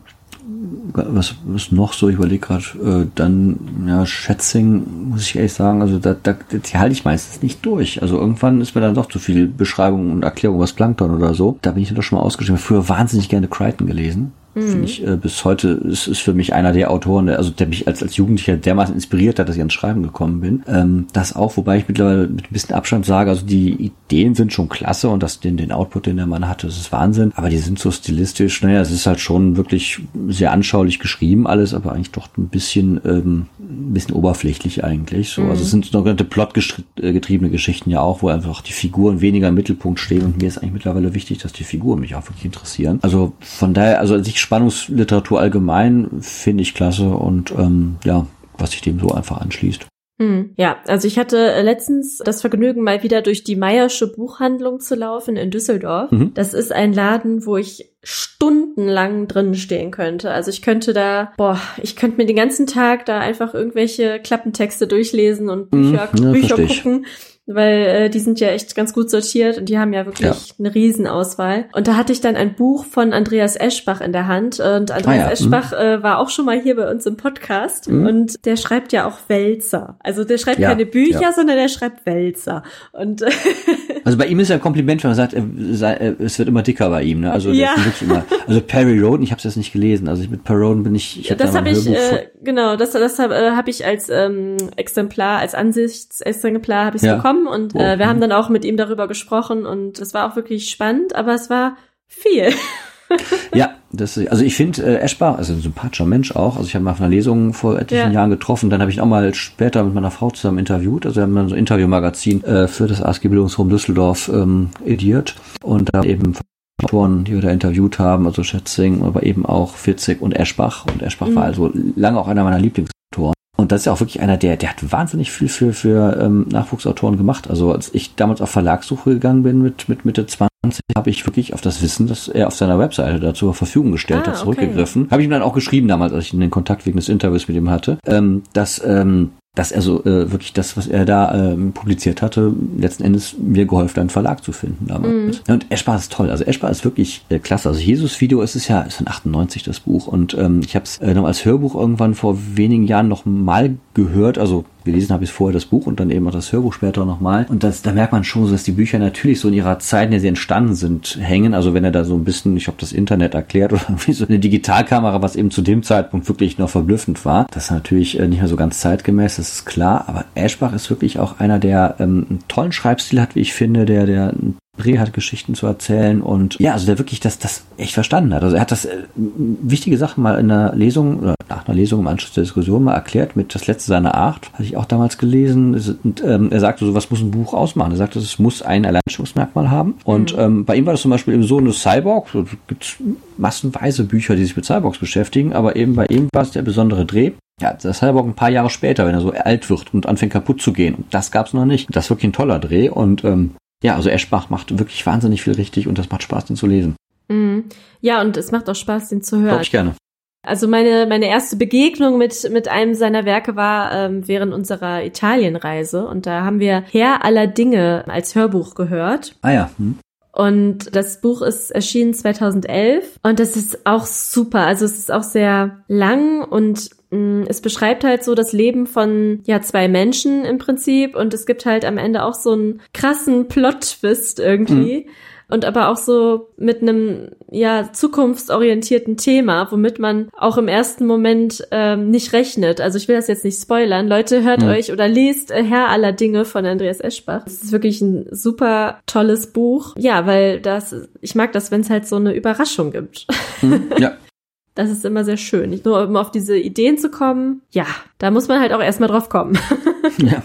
Speaker 4: was, was noch so, ich überlege gerade, äh, dann, ja, Schätzing, muss ich ehrlich sagen, also da, da die halte ich meistens nicht durch. Also irgendwann ist mir dann doch zu viel Beschreibung und Erklärung, was Plankton oder so. Da bin ich dann doch schon mal ausgeschrieben. Früher wahnsinnig gerne Crichton gelesen. Mhm. Finde ich äh, bis heute ist, ist für mich einer der Autoren, also der mich als, als Jugendlicher dermaßen inspiriert hat, dass ich ans Schreiben gekommen bin. Ähm, das auch, wobei ich mittlerweile mit ein bisschen Abstand sage, also die Ideen sind schon klasse und das, den, den Output, den der Mann hatte, das ist Wahnsinn. Aber die sind so stilistisch, naja, es ist halt schon wirklich sehr anschaulich geschrieben alles, aber eigentlich doch ein bisschen, ähm, ein bisschen oberflächlich eigentlich. So. Also mhm. Also es sind sogenannte plotgetriebene Geschichten ja auch, wo einfach die Figuren weniger im Mittelpunkt stehen und mir ist eigentlich mittlerweile wichtig, dass die Figuren mich auch wirklich interessieren. Also von daher, also sich Spannungsliteratur allgemein finde ich klasse und ähm, ja, was sich dem so einfach anschließt.
Speaker 3: Hm, ja, also ich hatte letztens das Vergnügen, mal wieder durch die Meiersche Buchhandlung zu laufen in Düsseldorf. Mhm. Das ist ein Laden, wo ich stundenlang drin stehen könnte. Also ich könnte da, boah, ich könnte mir den ganzen Tag da einfach irgendwelche Klappentexte durchlesen und Bücher, mhm, ja, Bücher gucken weil äh, die sind ja echt ganz gut sortiert und die haben ja wirklich ja. eine Riesenauswahl. Und da hatte ich dann ein Buch von Andreas Eschbach in der Hand und Andreas ah, ja. Eschbach mhm. äh, war auch schon mal hier bei uns im Podcast mhm. und der schreibt ja auch Wälzer. Also der schreibt ja, keine Bücher, sondern der schreibt Wälzer. Und
Speaker 4: also bei ihm ist ja ein Kompliment, wenn man sagt, es wird immer dicker bei ihm. Ne? Also ja. immer, also Perry Roden, ich habe es jetzt nicht gelesen. Also mit Perry Roden bin ich. ich
Speaker 3: das habe ich äh, genau, das das habe äh, hab ich als ähm, Exemplar, als Ansichtsexemplar habe ich bekommen gekommen und äh, wir haben dann auch mit ihm darüber gesprochen und es war auch wirklich spannend, aber es war viel.
Speaker 4: ja, das also ich finde äh, Eschbach, also ein sympathischer Mensch auch. Also ich habe mal auf einer Lesung vor etlichen ja. Jahren getroffen, dann habe ich auch mal später mit meiner Frau zusammen interviewt. Also wir haben dann so ein Interviewmagazin äh, für das ASG Bildungsforum Düsseldorf ähm, ediert und da eben Autoren, die wir da interviewt haben, also Schätzing, aber eben auch Fitzig und Eschbach. Und Eschbach mhm. war also lange auch einer meiner Lieblingsautoren. Und das ist ja auch wirklich einer, der, der hat wahnsinnig viel für, für ähm, Nachwuchsautoren gemacht. Also als ich damals auf Verlagssuche gegangen bin mit, mit Mitte 20, habe ich wirklich auf das Wissen, das er auf seiner Webseite da zur Verfügung gestellt ah, hat, zurückgegriffen. Okay. Habe ich ihm dann auch geschrieben damals, als ich den Kontakt wegen des Interviews mit ihm hatte, ähm, dass ähm, dass er so äh, wirklich das, was er da ähm, publiziert hatte, letzten Endes mir geholfen, einen Verlag zu finden damals. Mm. Und Eschbar ist toll. Also Eschbar ist wirklich äh, klasse. Also Jesus-Video ist es ja, ist von 98 das Buch. Und ähm, ich habe es äh, noch als Hörbuch irgendwann vor wenigen Jahren noch mal gehört. Also gelesen habe ich vorher das Buch und dann eben auch das Hörbuch später nochmal. Und das, da merkt man schon, dass die Bücher natürlich so in ihrer Zeit, in der sie entstanden sind, hängen. Also wenn er da so ein bisschen, ich habe das Internet erklärt oder wie so eine Digitalkamera, was eben zu dem Zeitpunkt wirklich noch verblüffend war. Das ist natürlich äh, nicht mehr so ganz zeitgemäß, das ist klar. Aber Eschbach ist wirklich auch einer, der ähm, einen tollen Schreibstil hat, wie ich finde, der, der einen Dreh hat, Geschichten zu erzählen und ja, also der wirklich das, das echt verstanden hat. Also er hat das äh, wichtige Sachen mal in einer Lesung oder nach einer Lesung im Anschluss der Diskussion mal erklärt mit das letzte seiner Art. Hatte ich auch damals gelesen. Und, ähm, er sagte so, was muss ein Buch ausmachen? Er sagte, es muss ein Alleinstellungsmerkmal haben. Und mhm. ähm, bei ihm war das zum Beispiel eben so eine Cyborg. Es gibt massenweise Bücher, die sich mit Cyborgs beschäftigen, aber eben bei ihm war es der besondere Dreh. Ja, das Cyborg ein paar Jahre später, wenn er so alt wird und anfängt kaputt zu gehen. Und das gab's noch nicht. Das ist wirklich ein toller Dreh und ähm, ja, also Eschbach macht wirklich wahnsinnig viel richtig und das macht Spaß, den zu lesen.
Speaker 3: Mhm. Ja, und es macht auch Spaß, den zu hören. Glaube
Speaker 4: ich gerne.
Speaker 3: Also meine, meine erste Begegnung mit, mit einem seiner Werke war ähm, während unserer Italienreise und da haben wir Herr aller Dinge als Hörbuch gehört.
Speaker 4: Ah ja. Hm.
Speaker 3: Und das Buch ist erschienen 2011 und das ist auch super. Also es ist auch sehr lang und Mm, es beschreibt halt so das Leben von ja zwei Menschen im Prinzip und es gibt halt am Ende auch so einen krassen Plot-Twist irgendwie. Mhm. Und aber auch so mit einem ja zukunftsorientierten Thema, womit man auch im ersten Moment ähm, nicht rechnet. Also ich will das jetzt nicht spoilern. Leute, hört mhm. euch oder lest äh, Herr aller Dinge von Andreas Eschbach. Das ist wirklich ein super tolles Buch. Ja, weil das, ich mag das, wenn es halt so eine Überraschung gibt.
Speaker 4: Mhm. Ja.
Speaker 3: Das ist immer sehr schön. Nicht nur um auf diese Ideen zu kommen. Ja, da muss man halt auch erstmal drauf kommen. ja.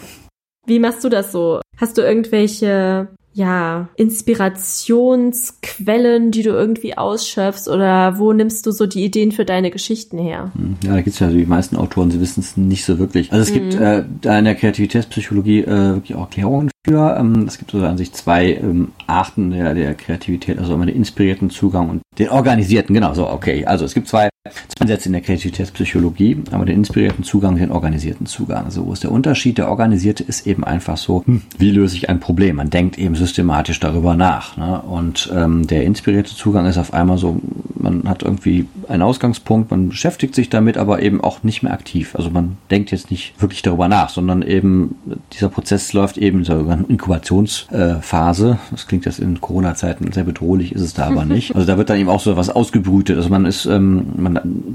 Speaker 3: Wie machst du das so? Hast du irgendwelche ja, Inspirationsquellen, die du irgendwie ausschöpfst oder wo nimmst du so die Ideen für deine Geschichten her?
Speaker 4: Hm, ja, da gibt's ja die meisten Autoren, sie wissen es nicht so wirklich. Also es mhm. gibt äh, da in der Kreativitätspsychologie äh, wirklich auch Erklärungen für. Ähm, es gibt so an sich zwei ähm, Arten der, der Kreativität, also immer den inspirierten Zugang und den organisierten, genau, so, okay. Also es gibt zwei, zwei Sätze in der Kreativitätspsychologie, aber den inspirierten Zugang den organisierten Zugang. Also wo ist der Unterschied? Der organisierte ist eben einfach so, hm, wie löse ich ein Problem? Man denkt eben systematisch darüber nach. Ne? Und ähm, der inspirierte Zugang ist auf einmal so, man hat irgendwie einen Ausgangspunkt, man beschäftigt sich damit, aber eben auch nicht mehr aktiv. Also man denkt jetzt nicht wirklich darüber nach, sondern eben dieser Prozess läuft eben in der Inkubationsphase. Das klingt jetzt in Corona-Zeiten sehr bedrohlich, ist es da aber nicht. Also da wird dann eben auch so was ausgebrütet. Also man ist, ähm, man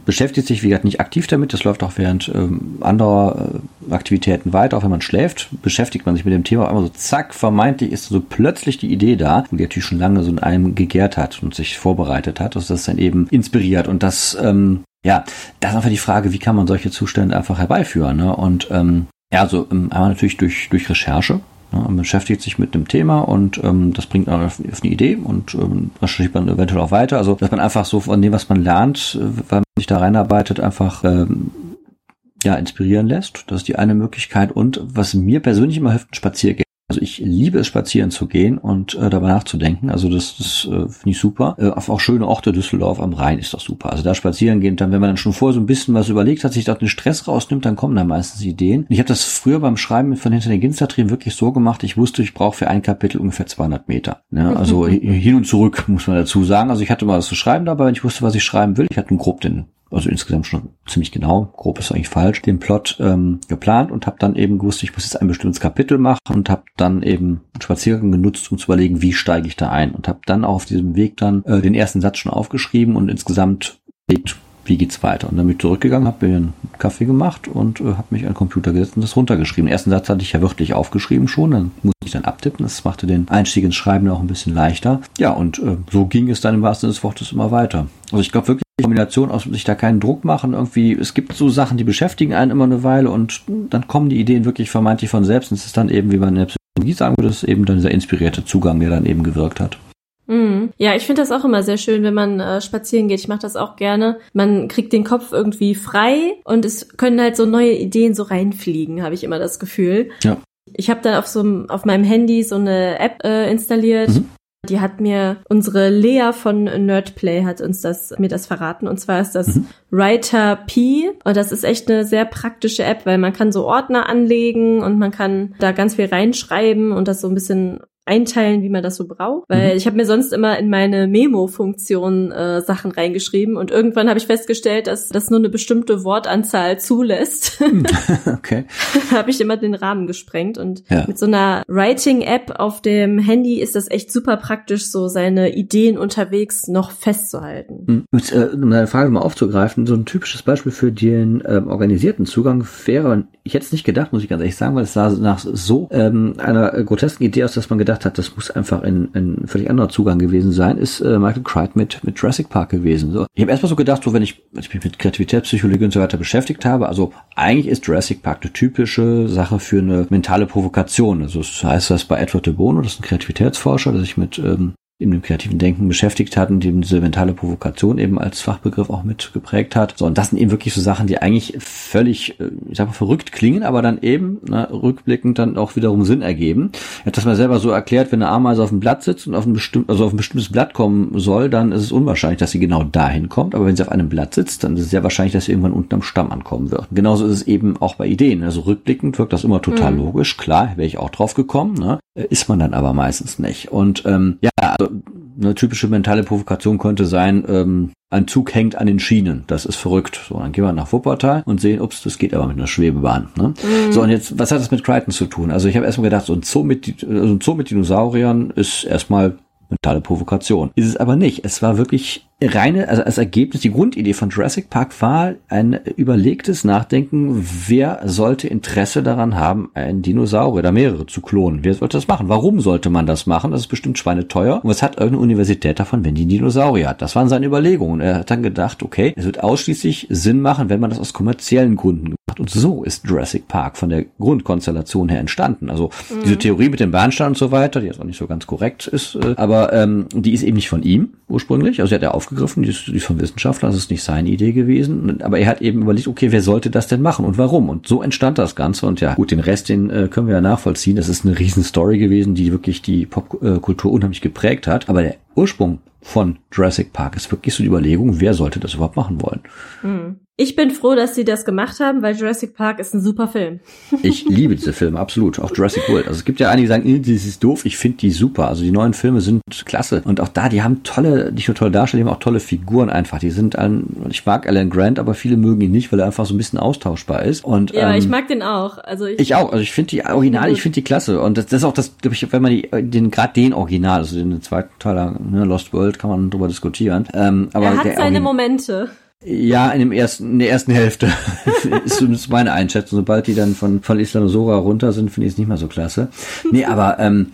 Speaker 4: beschäftigt sich, wie gesagt, nicht aktiv damit. Das läuft auch während ähm, anderer äh, Aktivitäten weiter. Auch wenn man schläft, beschäftigt man sich mit dem Thema. Einmal so zack, vermeintlich ist so plötzlich die Idee da, die natürlich schon lange so in einem gegärt hat und sich vorbereitet hat. Also das dann eben inspiriert und das, ähm, ja, das ist einfach die Frage, wie kann man solche Zustände einfach herbeiführen. Ne? Und ähm, ja, also ähm, einmal natürlich durch, durch Recherche. Ne? Man beschäftigt sich mit dem Thema und ähm, das bringt man auf, auf eine Idee und ähm, recherchiert man eventuell auch weiter. Also dass man einfach so von dem, was man lernt, äh, weil man sich da reinarbeitet, einfach ähm, ja, inspirieren lässt. Das ist die eine Möglichkeit. Und was mir persönlich immer hilft, ein Spaziergehen. Also ich liebe es, spazieren zu gehen und äh, darüber nachzudenken. Also das, das äh, finde ich super. Äh, auf auch schöne Orte, Düsseldorf am Rhein ist das super. Also da spazieren gehen, dann, wenn man dann schon vorher so ein bisschen was überlegt hat, sich dort den Stress rausnimmt, dann kommen da meistens Ideen. Ich habe das früher beim Schreiben von hinter den Ginstertrien wirklich so gemacht, ich wusste, ich brauche für ein Kapitel ungefähr 200 Meter. Ne? Also hin und zurück, muss man dazu sagen. Also ich hatte mal was zu schreiben dabei, wenn ich wusste, was ich schreiben will. Ich hatte grob den also insgesamt schon ziemlich genau, grob ist eigentlich falsch, den Plot ähm, geplant und habe dann eben gewusst, ich muss jetzt ein bestimmtes Kapitel machen und habe dann eben einen Spaziergang genutzt, um zu überlegen, wie steige ich da ein und habe dann auch auf diesem Weg dann äh, den ersten Satz schon aufgeschrieben und insgesamt wie geht's weiter? Und dann bin ich zurückgegangen, habe mir einen Kaffee gemacht und äh, habe mich an den Computer gesetzt und das runtergeschrieben. Den ersten Satz hatte ich ja wirklich aufgeschrieben schon, dann musste ich dann abtippen. Das machte den Einstieg ins Schreiben auch ein bisschen leichter. Ja, und äh, so ging es dann im wahrsten Sinne des Wortes immer weiter. Also ich glaube wirklich, die Kombination aus sich da keinen Druck machen, irgendwie, es gibt so Sachen, die beschäftigen einen immer eine Weile und dann kommen die Ideen wirklich vermeintlich von selbst und es ist dann eben, wie man in der Psychologie sagen würde, es ist eben dann dieser inspirierte Zugang, der dann eben gewirkt hat.
Speaker 3: Mhm. Ja, ich finde das auch immer sehr schön, wenn man äh, spazieren geht. Ich mache das auch gerne. Man kriegt den Kopf irgendwie frei und es können halt so neue Ideen so reinfliegen, habe ich immer das Gefühl.
Speaker 4: Ja.
Speaker 3: Ich habe da auf so auf meinem Handy so eine App äh, installiert. Mhm. Die hat mir unsere Lea von Nerdplay hat uns das mir das verraten und zwar ist das mhm. Writer P und das ist echt eine sehr praktische App, weil man kann so Ordner anlegen und man kann da ganz viel reinschreiben und das so ein bisschen einteilen, wie man das so braucht. Weil mhm. ich habe mir sonst immer in meine Memo-Funktion äh, Sachen reingeschrieben und irgendwann habe ich festgestellt, dass das nur eine bestimmte Wortanzahl zulässt.
Speaker 4: Hm. okay.
Speaker 3: habe ich immer den Rahmen gesprengt und ja. mit so einer Writing-App auf dem Handy ist das echt super praktisch, so seine Ideen unterwegs noch festzuhalten.
Speaker 4: Mhm. Und, äh, um deine Frage mal aufzugreifen, so ein typisches Beispiel für den ähm, organisierten Zugang wäre, ich hätte es nicht gedacht, muss ich ganz ehrlich sagen, weil es sah nach so ähm, einer grotesken Idee aus, dass man gedacht gedacht hat, das muss einfach ein, ein völlig anderer Zugang gewesen sein, ist äh, Michael Crichton mit, mit Jurassic Park gewesen. So. Ich habe erstmal so gedacht, so wenn ich, wenn ich mich mit Kreativitätspsychologie und so weiter beschäftigt habe, also eigentlich ist Jurassic Park eine typische Sache für eine mentale Provokation. Also das heißt das bei Edward de Bono, das ist ein Kreativitätsforscher, der sich mit ähm, in dem kreativen Denken beschäftigt hat und eben diese mentale Provokation eben als Fachbegriff auch mit geprägt hat. So, und das sind eben wirklich so Sachen, die eigentlich völlig, äh, ich sag mal, verrückt klingen, aber dann eben ne, rückblickend dann auch wiederum Sinn ergeben. Er hat das mal selber so erklärt, wenn eine Ameise auf dem Blatt sitzt und auf ein bestimmtes, also auf ein bestimmtes Blatt kommen soll, dann ist es unwahrscheinlich, dass sie genau dahin kommt. Aber wenn sie auf einem Blatt sitzt, dann ist es sehr wahrscheinlich, dass sie irgendwann unten am Stamm ankommen wird. genauso ist es eben auch bei Ideen. Also rückblickend wirkt das immer total mhm. logisch. Klar, wäre ich auch drauf gekommen. Ne? Ist man dann aber meistens nicht. Und ähm, ja, also eine typische mentale Provokation könnte sein, ähm, ein Zug hängt an den Schienen. Das ist verrückt. So, dann gehen wir nach Wuppertal und sehen, ups, das geht aber mit einer Schwebebahn. Ne? Mhm. So, und jetzt, was hat das mit Crichton zu tun? Also ich habe erstmal gedacht, so ein Zoo mit, also ein Zoo mit Dinosauriern ist erstmal mentale Provokation. Ist es aber nicht. Es war wirklich reine, also als Ergebnis, die Grundidee von Jurassic Park war ein überlegtes Nachdenken, wer sollte Interesse daran haben, einen Dinosaurier oder mehrere zu klonen? Wer sollte das machen? Warum sollte man das machen? Das ist bestimmt schweineteuer. Und was hat irgendeine Universität davon, wenn die einen Dinosaurier hat? Das waren seine Überlegungen. Er hat dann gedacht, okay, es wird ausschließlich Sinn machen, wenn man das aus kommerziellen Gründen macht. Und so ist Jurassic Park von der Grundkonstellation her entstanden. Also mhm. diese Theorie mit dem Bahnstein und so weiter, die jetzt auch nicht so ganz korrekt ist, äh, aber ähm, die ist eben nicht von ihm ursprünglich. Also er hat ja aufgegriffen, die ist, vom Wissenschaftler, das ist nicht seine Idee gewesen. Aber er hat eben überlegt, okay, wer sollte das denn machen und warum? Und so entstand das Ganze. Und ja, gut, den Rest, den äh, können wir ja nachvollziehen. Das ist eine riesen Story gewesen, die wirklich die Popkultur unheimlich geprägt hat. Aber der Ursprung von Jurassic Park ist wirklich so die Überlegung, wer sollte das überhaupt machen wollen.
Speaker 3: Hm. Ich bin froh, dass sie das gemacht haben, weil Jurassic Park ist ein super Film.
Speaker 4: Ich liebe diese Filme, absolut. Auch Jurassic World. Also es gibt ja einige, die sagen, äh, das ist doof. Ich finde die super. Also die neuen Filme sind klasse. Und auch da, die haben tolle, nicht nur tolle Darsteller, die haben auch tolle Figuren einfach. Die sind ein, ich mag Alan Grant, aber viele mögen ihn nicht, weil er einfach so ein bisschen austauschbar ist. Und,
Speaker 3: ja,
Speaker 4: ähm,
Speaker 3: ich mag den auch. Also ich,
Speaker 4: ich auch. Also ich finde die Original, ich finde die klasse. Und das, das ist auch das, glaube ich, wenn man die, den, gerade den Original, also den zweiten Teil, ne, Lost World, kann man drüber diskutieren. Ähm, aber
Speaker 3: er hat seine
Speaker 4: Origin-
Speaker 3: Momente.
Speaker 4: Ja, in dem ersten, in der ersten Hälfte ist zumindest meine Einschätzung. Sobald die dann von, von Islanosora runter sind, finde ich es nicht mehr so klasse. Nee, aber ähm,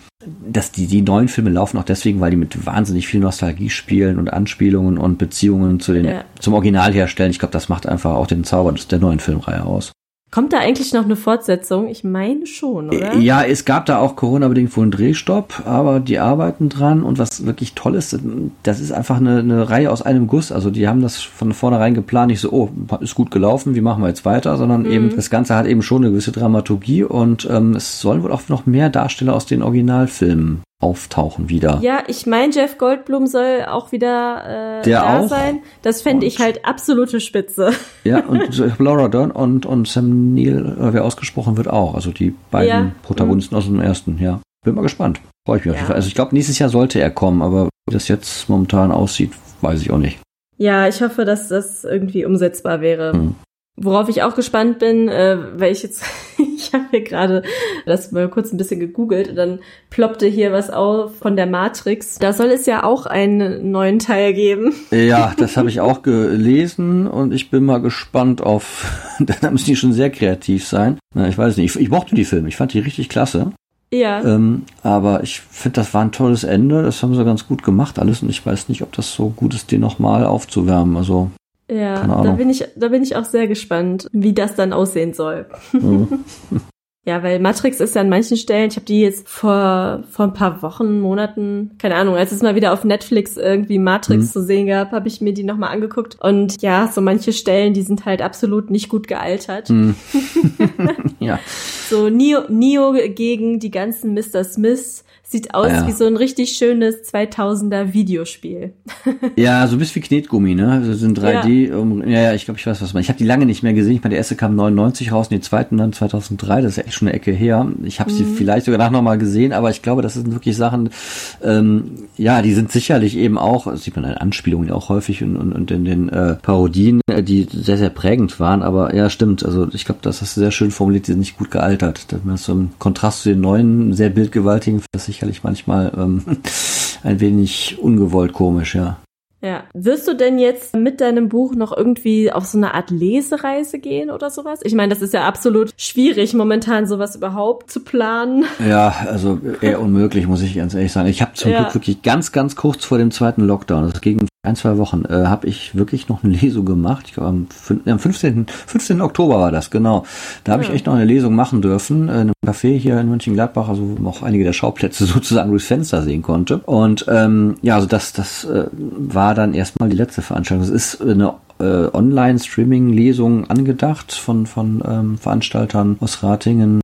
Speaker 4: dass die, die neuen Filme laufen auch deswegen, weil die mit wahnsinnig viel Nostalgie spielen und Anspielungen und Beziehungen zu den,
Speaker 3: Ja.
Speaker 4: zum Original herstellen. Ich glaube, das macht einfach auch den Zauber der neuen Filmreihe aus.
Speaker 3: Kommt da eigentlich noch eine Fortsetzung? Ich meine schon, oder?
Speaker 4: Ja, es gab da auch Corona-bedingt wohl einen Drehstopp, aber die arbeiten dran und was wirklich toll ist, das ist einfach eine, eine Reihe aus einem Guss. Also die haben das von vornherein geplant, nicht so, oh, ist gut gelaufen, wie machen wir jetzt weiter, sondern
Speaker 3: Mhm.
Speaker 4: eben das Ganze hat eben schon eine gewisse Dramaturgie und ähm, es sollen wohl auch noch mehr Darsteller aus den Originalfilmen auftauchen wieder.
Speaker 3: Ja, ich meine, Jeff Goldblum soll auch wieder äh,
Speaker 4: Der
Speaker 3: da
Speaker 4: auch?
Speaker 3: sein. Das fände ich halt absolute Spitze.
Speaker 4: Ja, und Laura Dern und, und Sam Neill, äh, wer ausgesprochen wird, auch. Also die beiden
Speaker 3: Ja. Mhm.
Speaker 4: Protagonisten aus dem ersten, ja. Bin mal gespannt. Freue ich mich auf jeden
Speaker 3: Ja.
Speaker 4: Fall. Also ich glaube, nächstes Jahr sollte er kommen, aber wie das jetzt momentan aussieht, weiß ich auch nicht.
Speaker 3: Ja, ich hoffe, dass das irgendwie umsetzbar wäre.
Speaker 4: Hm.
Speaker 3: Worauf ich auch gespannt bin, äh, weil ich jetzt, ich habe hier gerade das mal kurz ein bisschen gegoogelt und dann ploppte hier was auf von der Matrix. Da soll es ja auch einen neuen Teil geben.
Speaker 4: Ja, das habe ich auch gelesen und ich bin mal gespannt auf, da müssen die schon sehr kreativ sein. Na, ich weiß nicht, ich, ich mochte die Filme, ich fand die richtig klasse.
Speaker 3: Ja,
Speaker 4: Ähm, aber ich finde, das war ein tolles Ende, das haben sie ganz gut gemacht alles und ich weiß nicht, ob das so gut ist, den nochmal aufzuwärmen. Also,
Speaker 3: ja, da bin ich, da bin ich auch sehr gespannt, wie das dann aussehen soll.
Speaker 4: hm.
Speaker 3: Ja, weil Matrix ist ja an manchen Stellen, ich habe die jetzt vor vor ein paar Wochen, Monaten, keine Ahnung, als es mal wieder auf Netflix irgendwie Matrix
Speaker 4: Mhm.
Speaker 3: zu sehen gab, habe ich mir die nochmal angeguckt. Und ja, so manche Stellen, die sind halt absolut nicht gut gealtert.
Speaker 4: Hm. ja.
Speaker 3: So Neo, Neo gegen die ganzen Mr. Smiths sieht aus
Speaker 4: Ja.
Speaker 3: wie so ein richtig schönes 2000er Videospiel.
Speaker 4: Ja, so ein bisschen wie Knetgummi, ne? Also sind 3D. Ja, um, ja, ja, ich glaube, ich weiß, was meinst. Ich habe die lange nicht mehr gesehen. Ich meine, der erste kam 99 raus und die zweiten dann 2003. Das ist echt schon eine Ecke her. Ich habe sie vielleicht sogar danach nochmal gesehen, aber ich glaube, das sind wirklich Sachen, ähm, ja, die sind sicherlich eben auch, das sieht man in Anspielungen ja auch häufig und, und, und in den äh, Parodien, äh, die sehr, sehr prägend waren. Aber ja, stimmt. Also ich glaube, das hast du sehr schön formuliert, die sind nicht gut gealtert. Das ist so im Kontrast zu den neuen, sehr bildgewaltigen, das sicherlich manchmal ähm, ein wenig ungewollt komisch, ja.
Speaker 3: Ja. Wirst du denn jetzt mit deinem Buch noch irgendwie auf so eine Art Lesereise gehen oder sowas? Ich meine, das ist ja absolut schwierig, momentan sowas überhaupt zu planen.
Speaker 4: Ja, also eher unmöglich, muss ich ganz ehrlich sagen. Ich habe zum
Speaker 3: Ja.
Speaker 4: Glück wirklich ganz, ganz kurz vor dem zweiten Lockdown, das ging ein, zwei Wochen, äh, habe ich wirklich noch eine Lesung gemacht. Ich glaube, am, am 15. 15. Oktober war das, genau. Da habe
Speaker 3: Ja.
Speaker 4: ich echt noch eine Lesung machen dürfen, äh, in einem Café hier in Mönchengladbach, also wo man auch einige der Schauplätze sozusagen durchs Fenster sehen konnte. Und ähm, ja, also das, das äh, war dann erstmal die letzte Veranstaltung. Es ist eine äh, Online-Streaming-Lesung angedacht von, von ähm, Veranstaltern aus Ratingen.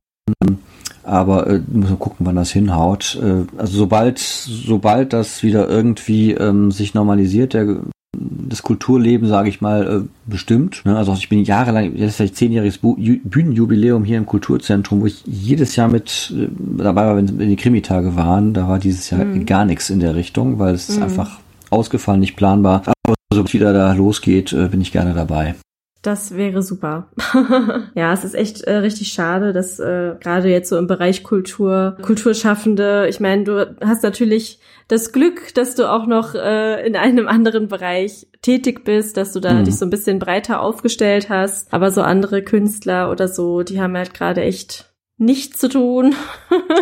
Speaker 4: Aber äh, muss man gucken, wann das hinhaut. Äh, also sobald, sobald das wieder irgendwie ähm, sich normalisiert, der, das Kulturleben, sage ich mal, äh, bestimmt. Ne? Also ich bin jahrelang, ist vielleicht zehnjähriges Bühnenjubiläum hier im Kulturzentrum, wo ich jedes Jahr mit äh, dabei war, wenn, wenn die Krimitage waren. Da war dieses Jahr gar nichts in der Richtung, weil es ist einfach ausgefallen, nicht planbar. Aber sobald wieder da losgeht, äh, bin ich gerne dabei.
Speaker 3: Das wäre super. ja, es ist echt äh, richtig schade, dass äh, gerade jetzt so im Bereich Kultur, Kulturschaffende, ich meine, du hast natürlich das Glück, dass du auch noch äh, in einem anderen Bereich tätig bist, dass du da
Speaker 4: Mhm.
Speaker 3: dich so ein bisschen breiter aufgestellt hast. Aber so andere Künstler oder so, die haben halt gerade echt nichts zu tun.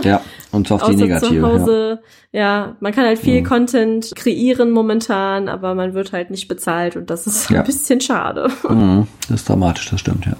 Speaker 4: Ja, und auf die negative.
Speaker 3: zu
Speaker 4: Ja.
Speaker 3: Hause. Ja. man kann halt viel
Speaker 4: Mhm.
Speaker 3: Content kreieren momentan, aber man wird halt nicht bezahlt und das ist
Speaker 4: Ja.
Speaker 3: ein bisschen schade.
Speaker 4: Mhm, das ist dramatisch, das stimmt, ja.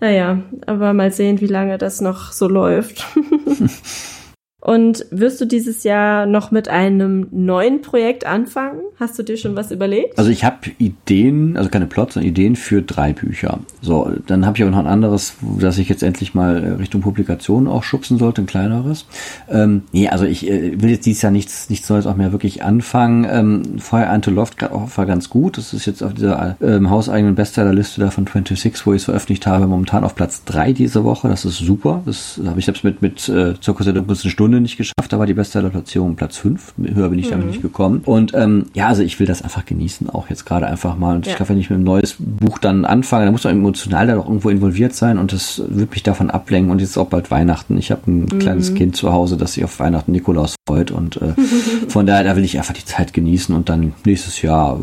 Speaker 3: Naja, aber mal sehen, wie lange das noch so läuft. Und wirst du dieses Jahr noch mit einem neuen Projekt anfangen? Hast du dir schon was überlegt?
Speaker 4: Also ich habe Ideen, also keine Plots, sondern Ideen für drei Bücher. So, dann habe ich aber noch ein anderes, das ich jetzt endlich mal Richtung Publikation auch schubsen sollte, ein kleineres. Ähm, nee, also ich äh, will jetzt dieses Jahr nichts, nichts Neues auch mehr wirklich anfangen. Ähm, Feuer Ante Loft war ganz gut. Das ist jetzt auf dieser ähm, hauseigenen Bestsellerliste da von 26, wo ich es veröffentlicht habe, momentan auf Platz drei diese Woche. Das ist super. Das habe ich selbst mit, mit äh, Zirkus der dunkelsten Stunde nicht geschafft. Da war die Bestsellerplatzierung Platz fünf. Höher bin ich mhm. damit nicht gekommen. Und ähm, ja, also ich will das einfach genießen, auch jetzt gerade einfach mal. Und ja. ich glaube, wenn ich mit einem neues Buch dann anfange, dann muss man emotional da doch irgendwo involviert sein und das wird mich davon ablenken. Und jetzt ist auch bald Weihnachten. Ich habe ein mhm. kleines Kind zu Hause, das sich auf Weihnachten Nikolaus freut und äh, von daher, da will ich einfach die Zeit genießen und dann nächstes Jahr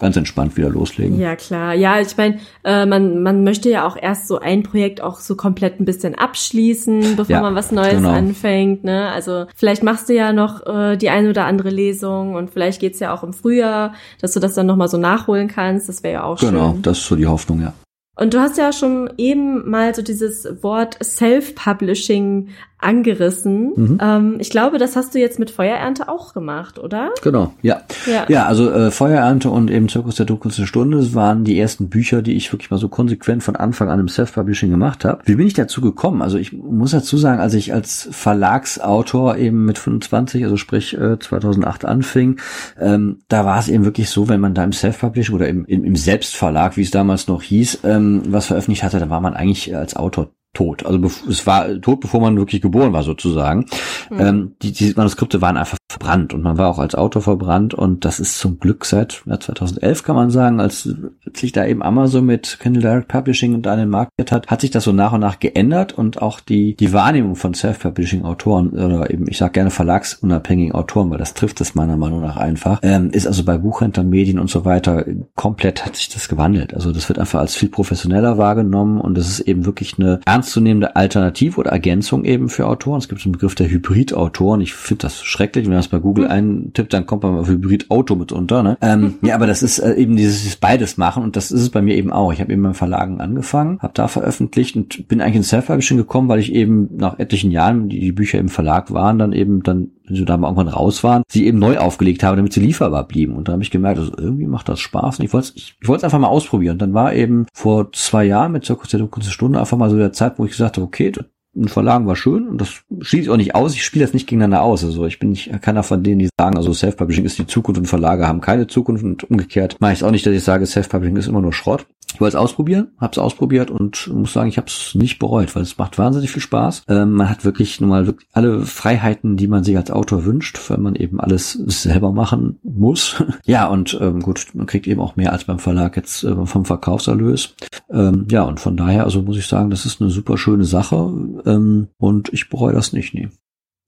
Speaker 4: ganz entspannt wieder loslegen.
Speaker 3: Ja, klar. Ja, ich meine, äh, man, man möchte ja auch erst so ein Projekt auch so komplett ein bisschen abschließen, bevor ja, man was Neues genau. anfängt. Ne? Also vielleicht machst du ja noch äh, die eine oder andere Lesung und vielleicht geht's ja auch im Frühjahr, dass du das dann nochmal so nachholen kannst. Das wäre ja auch
Speaker 4: genau,
Speaker 3: schön.
Speaker 4: Genau, das ist so die Hoffnung, ja.
Speaker 3: Und du hast ja schon eben mal so dieses Wort Self-Publishing angerissen. Mhm. Ähm, ich glaube, das hast du jetzt mit Feuerernte auch gemacht, oder?
Speaker 4: Genau, ja. Ja, ja also äh, Feuerernte und eben Zirkus der dunkelsten Stunde waren die ersten Bücher, die ich wirklich mal so konsequent von Anfang an im Self-Publishing gemacht habe. Wie bin ich dazu gekommen? Also ich muss dazu sagen, als ich als Verlagsautor eben mit 25, also sprich äh, 2008 anfing, ähm, da war es eben wirklich so, wenn man da im Self-Publishing oder im, im, im Selbstverlag, wie es damals noch hieß, ähm, was veröffentlicht hatte, da war man eigentlich als Autor tot. Also es war tot, bevor man wirklich geboren war sozusagen. Mhm. Ähm, die, die Manuskripte waren einfach verbrannt und man war auch als Autor verbrannt und das ist zum Glück seit ja, 2011 kann man sagen, als sich da eben Amazon mit Kindle Direct Publishing und an den Markt hat, hat sich das so nach und nach geändert und auch die die Wahrnehmung von Self-Publishing Autoren oder eben ich sage gerne verlagsunabhängigen Autoren, weil das trifft es meiner Meinung nach einfach, ähm, ist also bei Buchhändlern, Medien und so weiter komplett hat sich das gewandelt. Also das wird einfach als viel professioneller wahrgenommen und es ist eben wirklich eine ernstzunehmende Alternative oder Ergänzung eben für Autoren. Es gibt den Begriff der Hybrid-Autoren. Ich finde das schrecklich, wenn man das bei Google hm. eintippt, dann kommt man auf Hybrid-Auto mit unter. Ne? Ähm, ja, aber das ist äh, eben dieses beides machen und das ist es bei mir eben auch. Ich habe eben beim Verlagen angefangen, habe da veröffentlicht und bin eigentlich ins Self-Publishing gekommen, weil ich eben nach etlichen Jahren, die, die Bücher im Verlag waren, dann eben dann wenn sie da mal irgendwann raus waren, sie eben neu aufgelegt habe, damit sie lieferbar blieben. Und da habe ich gemerkt, also irgendwie macht das Spaß. Und ich wollte es ich, ich einfach mal ausprobieren. Und dann war eben vor zwei Jahren mit Zirkus der Stunde einfach mal so der Zeit, wo ich gesagt habe, okay, ein Verlagen war schön und das schließt auch nicht aus. Ich spiele das nicht gegeneinander aus. Also ich bin nicht keiner von denen, die sagen, also Self-Publishing ist die Zukunft und Verlage haben keine Zukunft und umgekehrt mache ich es auch nicht, dass ich sage, Self-Publishing ist immer nur Schrott. Ich wollte es ausprobieren, habe es ausprobiert und muss sagen, ich habe es nicht bereut, weil es macht wahnsinnig viel Spaß. Ähm, man hat wirklich nun mal wirklich alle Freiheiten, die man sich als Autor wünscht, weil man eben alles selber machen muss. ja, und ähm, gut, man kriegt eben auch mehr als beim Verlag jetzt äh, vom Verkaufserlös. Ähm, ja, und von daher, also muss ich sagen, das ist eine super schöne Sache ähm, und ich bereue das nicht, nee.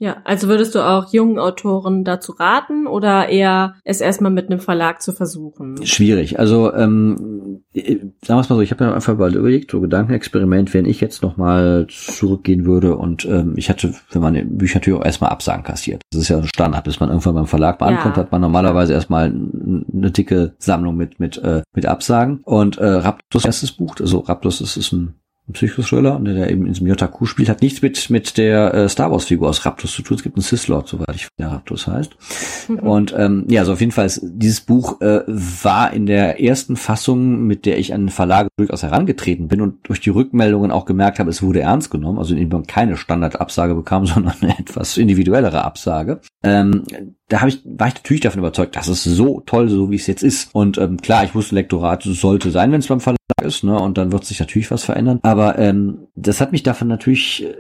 Speaker 3: Ja, also würdest du auch jungen Autoren dazu raten oder eher es erstmal mit einem Verlag zu versuchen?
Speaker 4: Schwierig. Also ähm, sagen wir es mal so, ich habe mir einfach mal überlegt, so Gedankenexperiment, wenn ich jetzt nochmal zurückgehen würde und ähm, ich hatte für meine Bücher natürlich auch erstmal Absagen kassiert. Das ist ja ein Standard, bis man irgendwann beim Verlag mal ja. ankommt, hat man normalerweise erstmal eine dicke Sammlung mit mit äh, mit Absagen. Und äh, Raptus erstes Buch, also Raptus ist, ist ein Psychothriller, der eben in diesem Yotaku spielt, hat nichts mit mit der äh, Star Wars Figur aus Raptus zu tun. Es gibt einen Sith Lord, soweit ich der Raptus heißt. Mhm. Und ähm, ja, so auf jeden Fall ist, dieses Buch äh, war in der ersten Fassung, mit der ich an den Verlag durchaus herangetreten bin und durch die Rückmeldungen auch gemerkt habe, es wurde ernst genommen, also indem man keine Standardabsage bekam, sondern eine etwas individuellere Absage. Ähm, da habe ich, war ich natürlich davon überzeugt, dass es so toll, so wie es jetzt ist. Und ähm, klar, ich wusste, Lektorat sollte sein, wenn es beim Verlag ist, ne? Und dann wird sich natürlich was verändern. Aber ähm, das hat mich davon natürlich äh,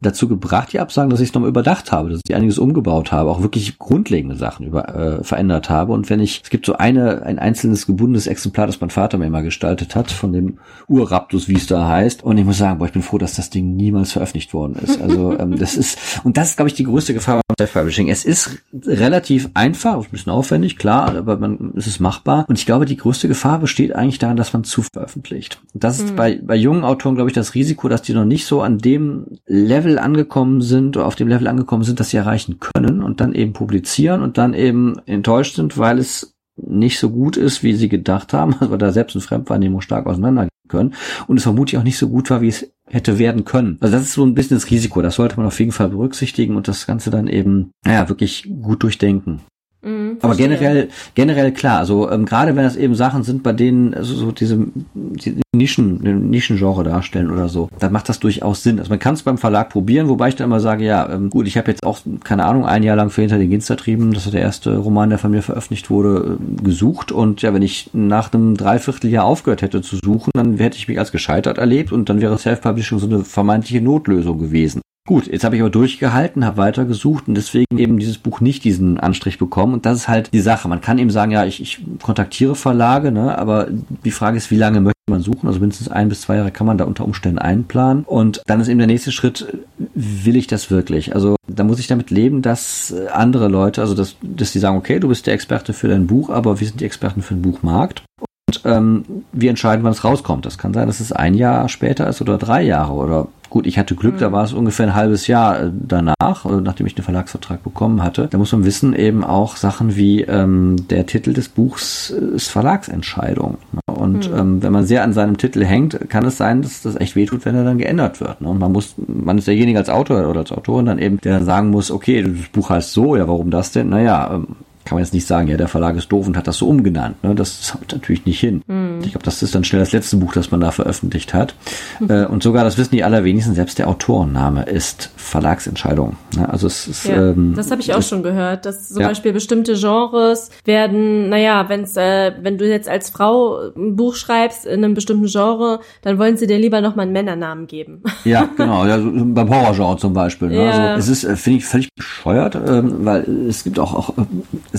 Speaker 4: dazu gebracht, die Absagen, dass ich es nochmal überdacht habe, dass ich einiges umgebaut habe, auch wirklich grundlegende Sachen über, äh, verändert habe. Und wenn ich, es gibt so eine, ein einzelnes gebundenes Exemplar, das mein Vater mir immer gestaltet hat, von dem Urraptus, wie es da heißt. Und ich muss sagen, boah, ich bin froh, dass das Ding niemals veröffentlicht worden ist. Also ähm, das ist, und das ist, glaube ich, die größte Gefahr beim Self-Publishing. Es ist relativ einfach, ein bisschen aufwendig, klar, aber man, es ist machbar. Und ich glaube, die größte Gefahr besteht eigentlich daran, dass man zu veröffentlicht. Das ist mhm. bei, bei jungen Autoren, glaube ich, das Risiko, dass die noch nicht so an dem Level Level angekommen sind oder auf dem Level angekommen sind, das sie erreichen können und dann eben publizieren und dann eben enttäuscht sind, weil es nicht so gut ist, wie sie gedacht haben, also da selbst eine Fremdwahrnehmung stark auseinandergehen können und es vermutlich auch nicht so gut war, wie es hätte werden können. Also das ist so ein bisschen das Risiko. Das sollte man auf jeden Fall berücksichtigen und das Ganze dann eben, naja, wirklich gut durchdenken. Mhm, Aber generell, generell klar, also ähm, gerade wenn das eben Sachen sind, bei denen also so diese die Nischen, Nischengenre darstellen oder so, dann macht das durchaus Sinn. Also man kann es beim Verlag probieren, wobei ich dann immer sage, ja, ähm, gut, ich habe jetzt auch, keine Ahnung, ein Jahr lang für Hinter den Ginstertrieben, das ist der erste Roman, der von mir veröffentlicht wurde, äh, gesucht und ja, wenn ich nach einem Dreivierteljahr aufgehört hätte zu suchen, dann hätte ich mich als gescheitert erlebt und dann wäre Self-Publishing so eine vermeintliche Notlösung gewesen. Gut, jetzt habe ich aber durchgehalten, habe weitergesucht und deswegen eben dieses Buch nicht diesen Anstrich bekommen. Und das ist halt die Sache. Man kann eben sagen, ja, ich, ich kontaktiere Verlage, ne, aber die Frage ist, wie lange möchte man suchen? Also mindestens ein bis zwei Jahre kann man da unter Umständen einplanen. Und dann ist eben der nächste Schritt, will ich das wirklich? Also da muss ich damit leben, dass andere Leute, also dass, dass die sagen, okay, du bist der Experte für dein Buch, aber wir sind die Experten für den Buchmarkt. Und ähm, wir entscheiden, wann es rauskommt. Das kann sein, dass es ein Jahr später ist oder drei Jahre oder Gut, ich hatte Glück, mhm. da war es ungefähr ein halbes Jahr äh, danach, äh, nachdem ich den Verlagsvertrag bekommen hatte. Da muss man wissen, eben auch Sachen wie ähm, der Titel des Buchs ist Verlagsentscheidung. Ne? Und mhm. ähm, wenn man sehr an seinem Titel hängt, kann es sein, dass das echt wehtut, wenn er dann geändert wird. Ne? Und man muss, man ist derjenige als Autor oder als Autorin dann eben, der dann sagen muss, okay, das Buch heißt so, ja, warum das denn? Naja, ähm, kann man jetzt nicht sagen, ja, der Verlag ist doof und hat das so umgenannt. Ne? Das haut natürlich nicht hin. Mhm. Ich glaube, das ist dann schnell das letzte Buch, das man da veröffentlicht hat. Mhm. Äh, und sogar, das wissen die allerwenigsten, selbst der Autorenname ist Verlagsentscheidung. Ne? Also es ist,
Speaker 3: ja, ähm, das habe ich auch schon gehört, dass zum ja. Beispiel bestimmte Genres werden, naja, wenn's, äh, wenn du jetzt als Frau ein Buch schreibst in einem bestimmten Genre, dann wollen sie dir lieber nochmal einen Männernamen geben.
Speaker 4: Ja, genau. Ja, so beim Horrorgenre zum Beispiel. Ne? Ja. Also es ist, äh, finde ich, völlig bescheuert, ähm, weil es gibt auch, auch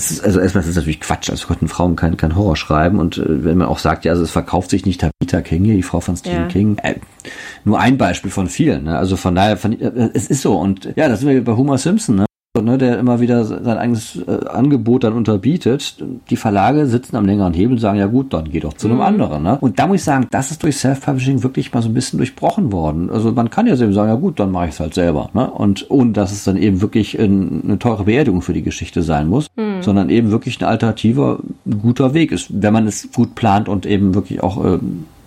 Speaker 4: es ist, also erstmal ist es natürlich Quatsch, also könnten Frauen kein, kein Horror schreiben und äh, wenn man auch sagt, ja, also es verkauft sich nicht Tabitha King hier, die Frau von Stephen ja. King, äh, nur ein Beispiel von vielen, ne? also von daher, von, äh, es ist so und ja, das sind wir bei Homer Simpson, ne? Ne, der immer wieder sein eigenes äh, Angebot dann unterbietet. Die Verlage sitzen am längeren Hebel und sagen, ja gut, dann geh doch zu einem mhm. anderen. Ne? Und da muss ich sagen, das ist durch Self-Publishing wirklich mal so ein bisschen durchbrochen worden. Also man kann ja eben sagen, ja gut, dann mache ich es halt selber. Ne? Und ohne dass es dann eben wirklich in, eine teure Beerdigung für die Geschichte sein muss, mhm. sondern eben wirklich ein alternativer, guter Weg ist, wenn man es gut plant und eben wirklich auch äh,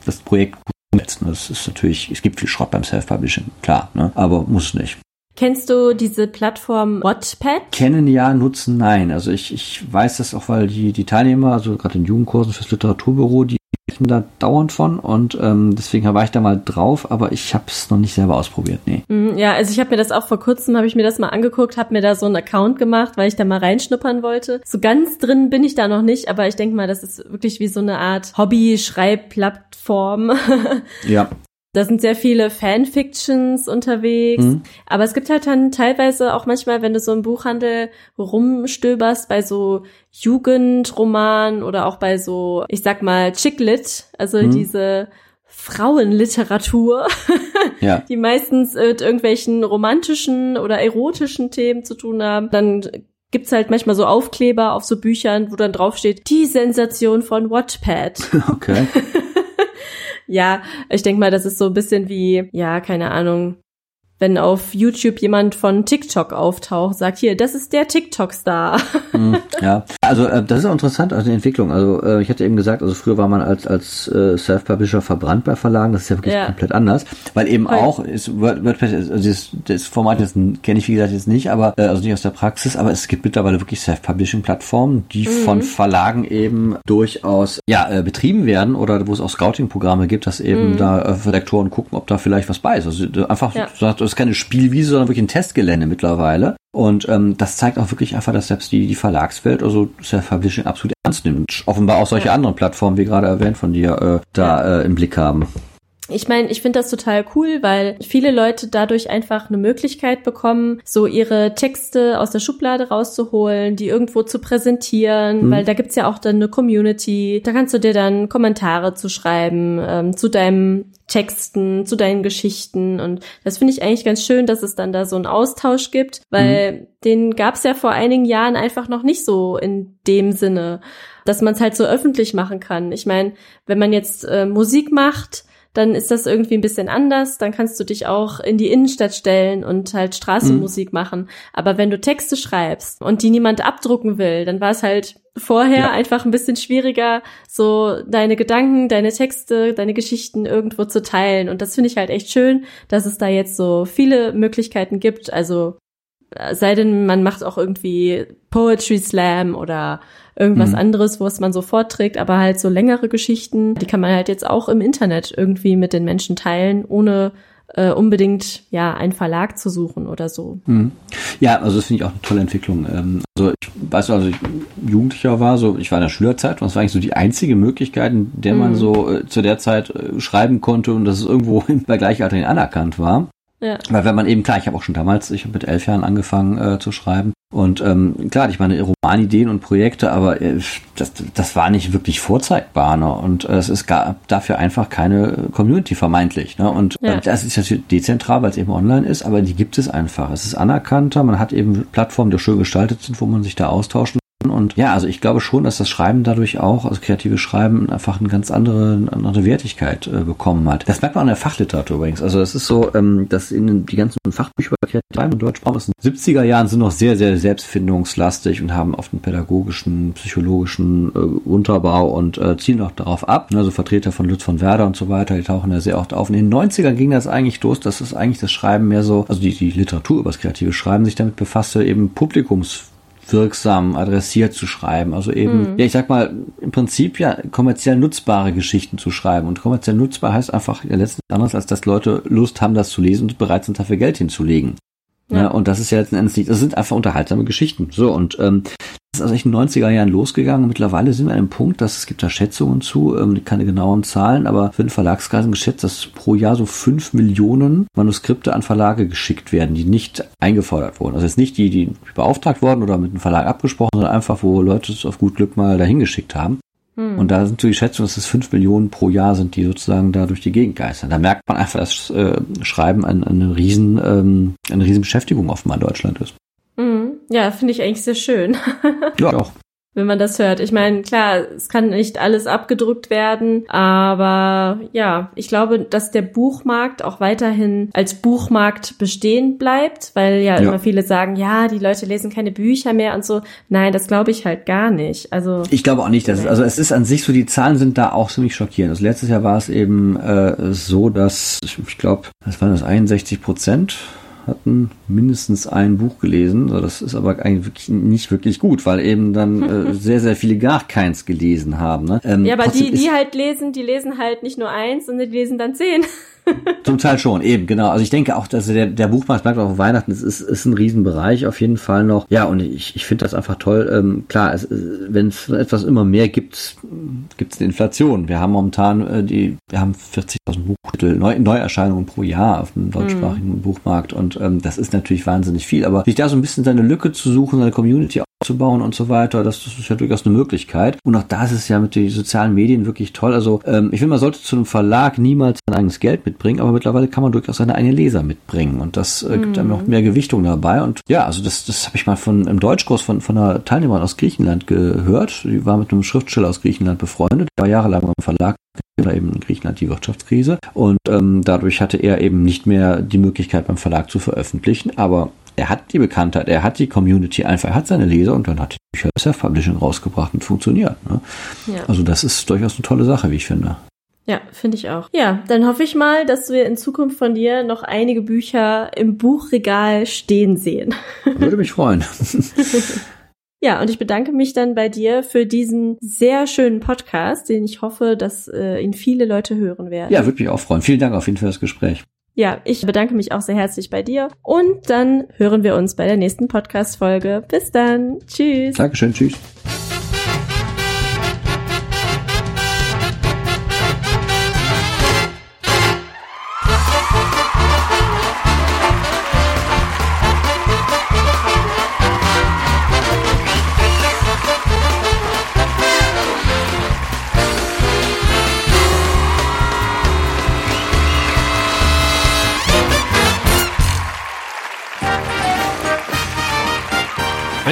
Speaker 4: das Projekt gut umsetzt. Das ist natürlich, es gibt viel Schrott beim Self-Publishing, klar, ne? aber muss nicht.
Speaker 3: Kennst du diese Plattform Wattpad?
Speaker 4: Kennen ja, nutzen nein. Also ich, ich weiß das auch, weil die, die Teilnehmer, also gerade in Jugendkursen fürs Literaturbüro, die sprechen da dauernd von und ähm, deswegen war ich da mal drauf, aber ich habe es noch nicht selber ausprobiert, nee.
Speaker 3: Mm, ja, also ich habe mir das auch vor kurzem, habe ich mir das mal angeguckt, habe mir da so einen Account gemacht, weil ich da mal reinschnuppern wollte. So ganz drin bin ich da noch nicht, aber ich denke mal, das ist wirklich wie so eine Art Hobby-Schreibplattform.
Speaker 4: ja.
Speaker 3: Da sind sehr viele Fanfictions unterwegs. Mhm. Aber es gibt halt dann teilweise auch manchmal, wenn du so im Buchhandel rumstöberst, bei so Jugendromanen oder auch bei so, ich sag mal, Chicklit, also mhm. diese Frauenliteratur, ja. die meistens mit irgendwelchen romantischen oder erotischen Themen zu tun haben, dann gibt's halt manchmal so Aufkleber auf so Büchern, wo dann draufsteht, die Sensation von Wattpad.
Speaker 4: Okay.
Speaker 3: ja, ich denke mal, das ist so ein bisschen wie, ja, keine Ahnung, wenn auf YouTube jemand von TikTok auftaucht, sagt hier, das ist der TikTok-Star.
Speaker 4: Hm, ja, also äh, das ist auch interessant, also die Entwicklung. Also äh, ich hatte eben gesagt, also früher war man als als äh, Self-Publisher verbrannt bei Verlagen, das ist ja wirklich ja. komplett anders, weil eben Voll. auch ist WordPress, also das, das Format jetzt kenne ich wie gesagt jetzt nicht, aber äh, also nicht aus der Praxis, aber es gibt mittlerweile wirklich Self-Publishing-Plattformen, die mhm. von Verlagen eben durchaus ja äh, betrieben werden oder wo es auch Scouting-Programme gibt, dass eben mhm. da äh, Redaktoren gucken, ob da vielleicht was bei ist. Also einfach ja. sagt, ist keine Spielwiese, sondern wirklich ein Testgelände mittlerweile. Und ähm, das zeigt auch wirklich einfach, dass selbst die, die Verlagswelt, also Self-Publishing absolut ernst nimmt. Offenbar auch solche anderen Plattformen, wie gerade erwähnt von dir, äh, da äh, im Blick haben.
Speaker 3: Ich meine, ich finde das total cool, weil viele Leute dadurch einfach eine Möglichkeit bekommen, so ihre Texte aus der Schublade rauszuholen, die irgendwo zu präsentieren, mhm. weil da gibt's ja auch dann eine Community. Da kannst du dir dann Kommentare zu schreiben ähm, zu deinem Texten, zu deinen Geschichten. Und das finde ich eigentlich ganz schön, dass es dann da so einen Austausch gibt, weil mhm. den gab's ja vor einigen Jahren einfach noch nicht so in dem Sinne, dass man es halt so öffentlich machen kann. Ich meine, wenn man jetzt äh, Musik macht, dann ist das irgendwie ein bisschen anders. Dann kannst du dich auch in die Innenstadt stellen und halt Straßenmusik mhm. machen. Aber wenn du Texte schreibst und die niemand abdrucken will, dann war es halt vorher ja. einfach ein bisschen schwieriger, so deine Gedanken, deine Texte, deine Geschichten irgendwo zu teilen. Und das finde ich halt echt schön, dass es da jetzt so viele Möglichkeiten gibt. Also sei denn, man macht auch irgendwie Poetry Slam oder irgendwas mhm. anderes, wo es man so vorträgt, aber halt so längere Geschichten, die kann man halt jetzt auch im Internet irgendwie mit den Menschen teilen, ohne äh, unbedingt ja einen Verlag zu suchen oder so.
Speaker 4: Mhm. Ja, also das finde ich auch eine tolle Entwicklung. Ähm, also ich weiß, also ich Jugendlicher war, so ich war in der Schülerzeit und das war eigentlich so die einzige Möglichkeit, in der man mhm. so äh, zu der Zeit äh, schreiben konnte und dass es irgendwo bei Gleichaltrigen anerkannt war. Ja. Weil wenn man eben, klar, ich habe auch schon damals, ich habe mit elf Jahren angefangen äh, zu schreiben. Und ähm, klar, ich meine Romanideen und Projekte, aber äh, das, das war nicht wirklich vorzeigbar. Ne? Und äh, es ist gar, dafür einfach keine Community vermeintlich. Ne? Und ja. äh, das ist natürlich dezentral, weil es eben online ist, aber die gibt es einfach. Es ist anerkannter, man hat eben Plattformen, die schön gestaltet sind, wo man sich da austauschen und ja, also ich glaube schon, dass das Schreiben dadurch auch, also kreatives Schreiben, einfach eine ganz andere, eine andere Wertigkeit äh, bekommen hat. Das merkt man an der Fachliteratur übrigens. Also es ist so, ähm, dass in die ganzen Fachbücher über Schreiben und Deutschsprache aus den 70er Jahren sind noch sehr, sehr selbstfindungslastig und haben oft einen pädagogischen, psychologischen äh, Unterbau und äh, zielen auch darauf ab. Also Vertreter von Lutz von Werder und so weiter, die tauchen ja sehr oft auf. Und in den 90ern ging das eigentlich los, dass es eigentlich das Schreiben mehr so, also die, die Literatur über das kreative Schreiben sich damit befasste, eben Publikums wirksam adressiert zu schreiben. Also eben, mhm. ja, ich sag mal, im Prinzip ja kommerziell nutzbare Geschichten zu schreiben. Und kommerziell nutzbar heißt einfach ja letztendlich anders, als dass Leute Lust haben, das zu lesen und bereit sind, dafür Geld hinzulegen. Ja. ja. und das ist ja letzten Endes nicht, das sind einfach unterhaltsame Geschichten. So, und ähm, das ist also echt in den 90er Jahren losgegangen. Mittlerweile sind wir an einem Punkt, dass es gibt da Schätzungen zu, ähm, keine genauen Zahlen, aber für den Verlagskreisen geschätzt, dass pro Jahr so fünf Millionen Manuskripte an Verlage geschickt werden, die nicht eingefordert wurden. Also jetzt nicht die, die beauftragt wurden oder mit dem Verlag abgesprochen, sondern einfach, wo Leute es auf gut Glück mal dahin geschickt haben. Hm. Und da sind so die Schätzungen, dass es fünf Millionen pro Jahr sind, die sozusagen da durch die Gegend geistern. Da merkt man einfach, dass äh, Schreiben eine, eine riesen, ähm, eine riesen Beschäftigung offenbar in Deutschland ist.
Speaker 3: Mhm. Ja, finde ich eigentlich sehr schön.
Speaker 4: ja, auch
Speaker 3: wenn man das hört. Ich meine, klar, es kann nicht alles abgedruckt werden, aber ja, ich glaube, dass der Buchmarkt auch weiterhin als Buchmarkt bestehen bleibt, weil ja, ja. immer viele sagen, ja, die Leute lesen keine Bücher mehr und so. Nein, das glaube ich halt gar nicht. Also
Speaker 4: ich glaube auch nicht, dass es, also es ist an sich so, die Zahlen sind da auch ziemlich schockierend. Also letztes Jahr war es eben äh, so, dass ich glaube, das waren das 61 Prozent hatten mindestens ein Buch gelesen. Das ist aber eigentlich wirklich nicht wirklich gut, weil eben dann äh, sehr, sehr viele gar keins gelesen haben. Ne?
Speaker 3: Ähm, ja, aber die, die halt lesen, die lesen halt nicht nur eins, sondern die lesen dann zehn.
Speaker 4: Zum Teil schon, eben, genau. Also ich denke auch, dass der, der Buchmarkt bleibt auch Weihnachten. Es ist, ist ein Riesenbereich auf jeden Fall noch. Ja, und ich, ich finde das einfach toll. Ähm, klar, wenn es etwas immer mehr gibt, gibt es eine Inflation. Wir haben momentan äh, die, wir haben 40.000 Buchtitel, Neu, Neuerscheinungen pro Jahr auf dem deutschsprachigen mhm. Buchmarkt und ähm, das ist natürlich wahnsinnig viel. Aber sich da so ein bisschen seine Lücke zu suchen, seine Community aufzubauen und so weiter, das, das ist ja durchaus eine Möglichkeit. Und auch da ist es ja mit den sozialen Medien wirklich toll. Also ähm, ich finde, man sollte zu einem Verlag niemals sein eigenes Geld mitbringen, aber mittlerweile kann man durchaus seine eigenen Leser mitbringen und das äh, gibt einem noch mhm. mehr Gewichtung dabei. Und ja, also das, das habe ich mal von im Deutschkurs von, von einer Teilnehmerin aus Griechenland gehört. Die war mit einem Schriftsteller aus Griechenland befreundet, der war jahrelang beim Verlag oder eben in Griechenland die Wirtschaftskrise und ähm, dadurch hatte er eben nicht mehr die Möglichkeit beim Verlag zu veröffentlichen, aber er hat die Bekanntheit, er hat die Community einfach, er hat seine Leser und dann hat die Bücher Self-Publishing rausgebracht und funktioniert. Ne? Ja. Also das ist durchaus eine tolle Sache, wie ich finde.
Speaker 3: Ja, finde ich auch. Ja, dann hoffe ich mal, dass wir in Zukunft von dir noch einige Bücher im Buchregal stehen sehen.
Speaker 4: Würde mich freuen.
Speaker 3: Ja, und ich bedanke mich dann bei dir für diesen sehr schönen Podcast, den ich hoffe, dass äh, ihn viele Leute hören werden.
Speaker 4: Ja, würde mich auch freuen. Vielen Dank auf jeden Fall für das Gespräch.
Speaker 3: Ja, ich bedanke mich auch sehr herzlich bei dir und dann hören wir uns bei der nächsten Podcast-Folge. Bis dann. Tschüss.
Speaker 4: Dankeschön. Tschüss.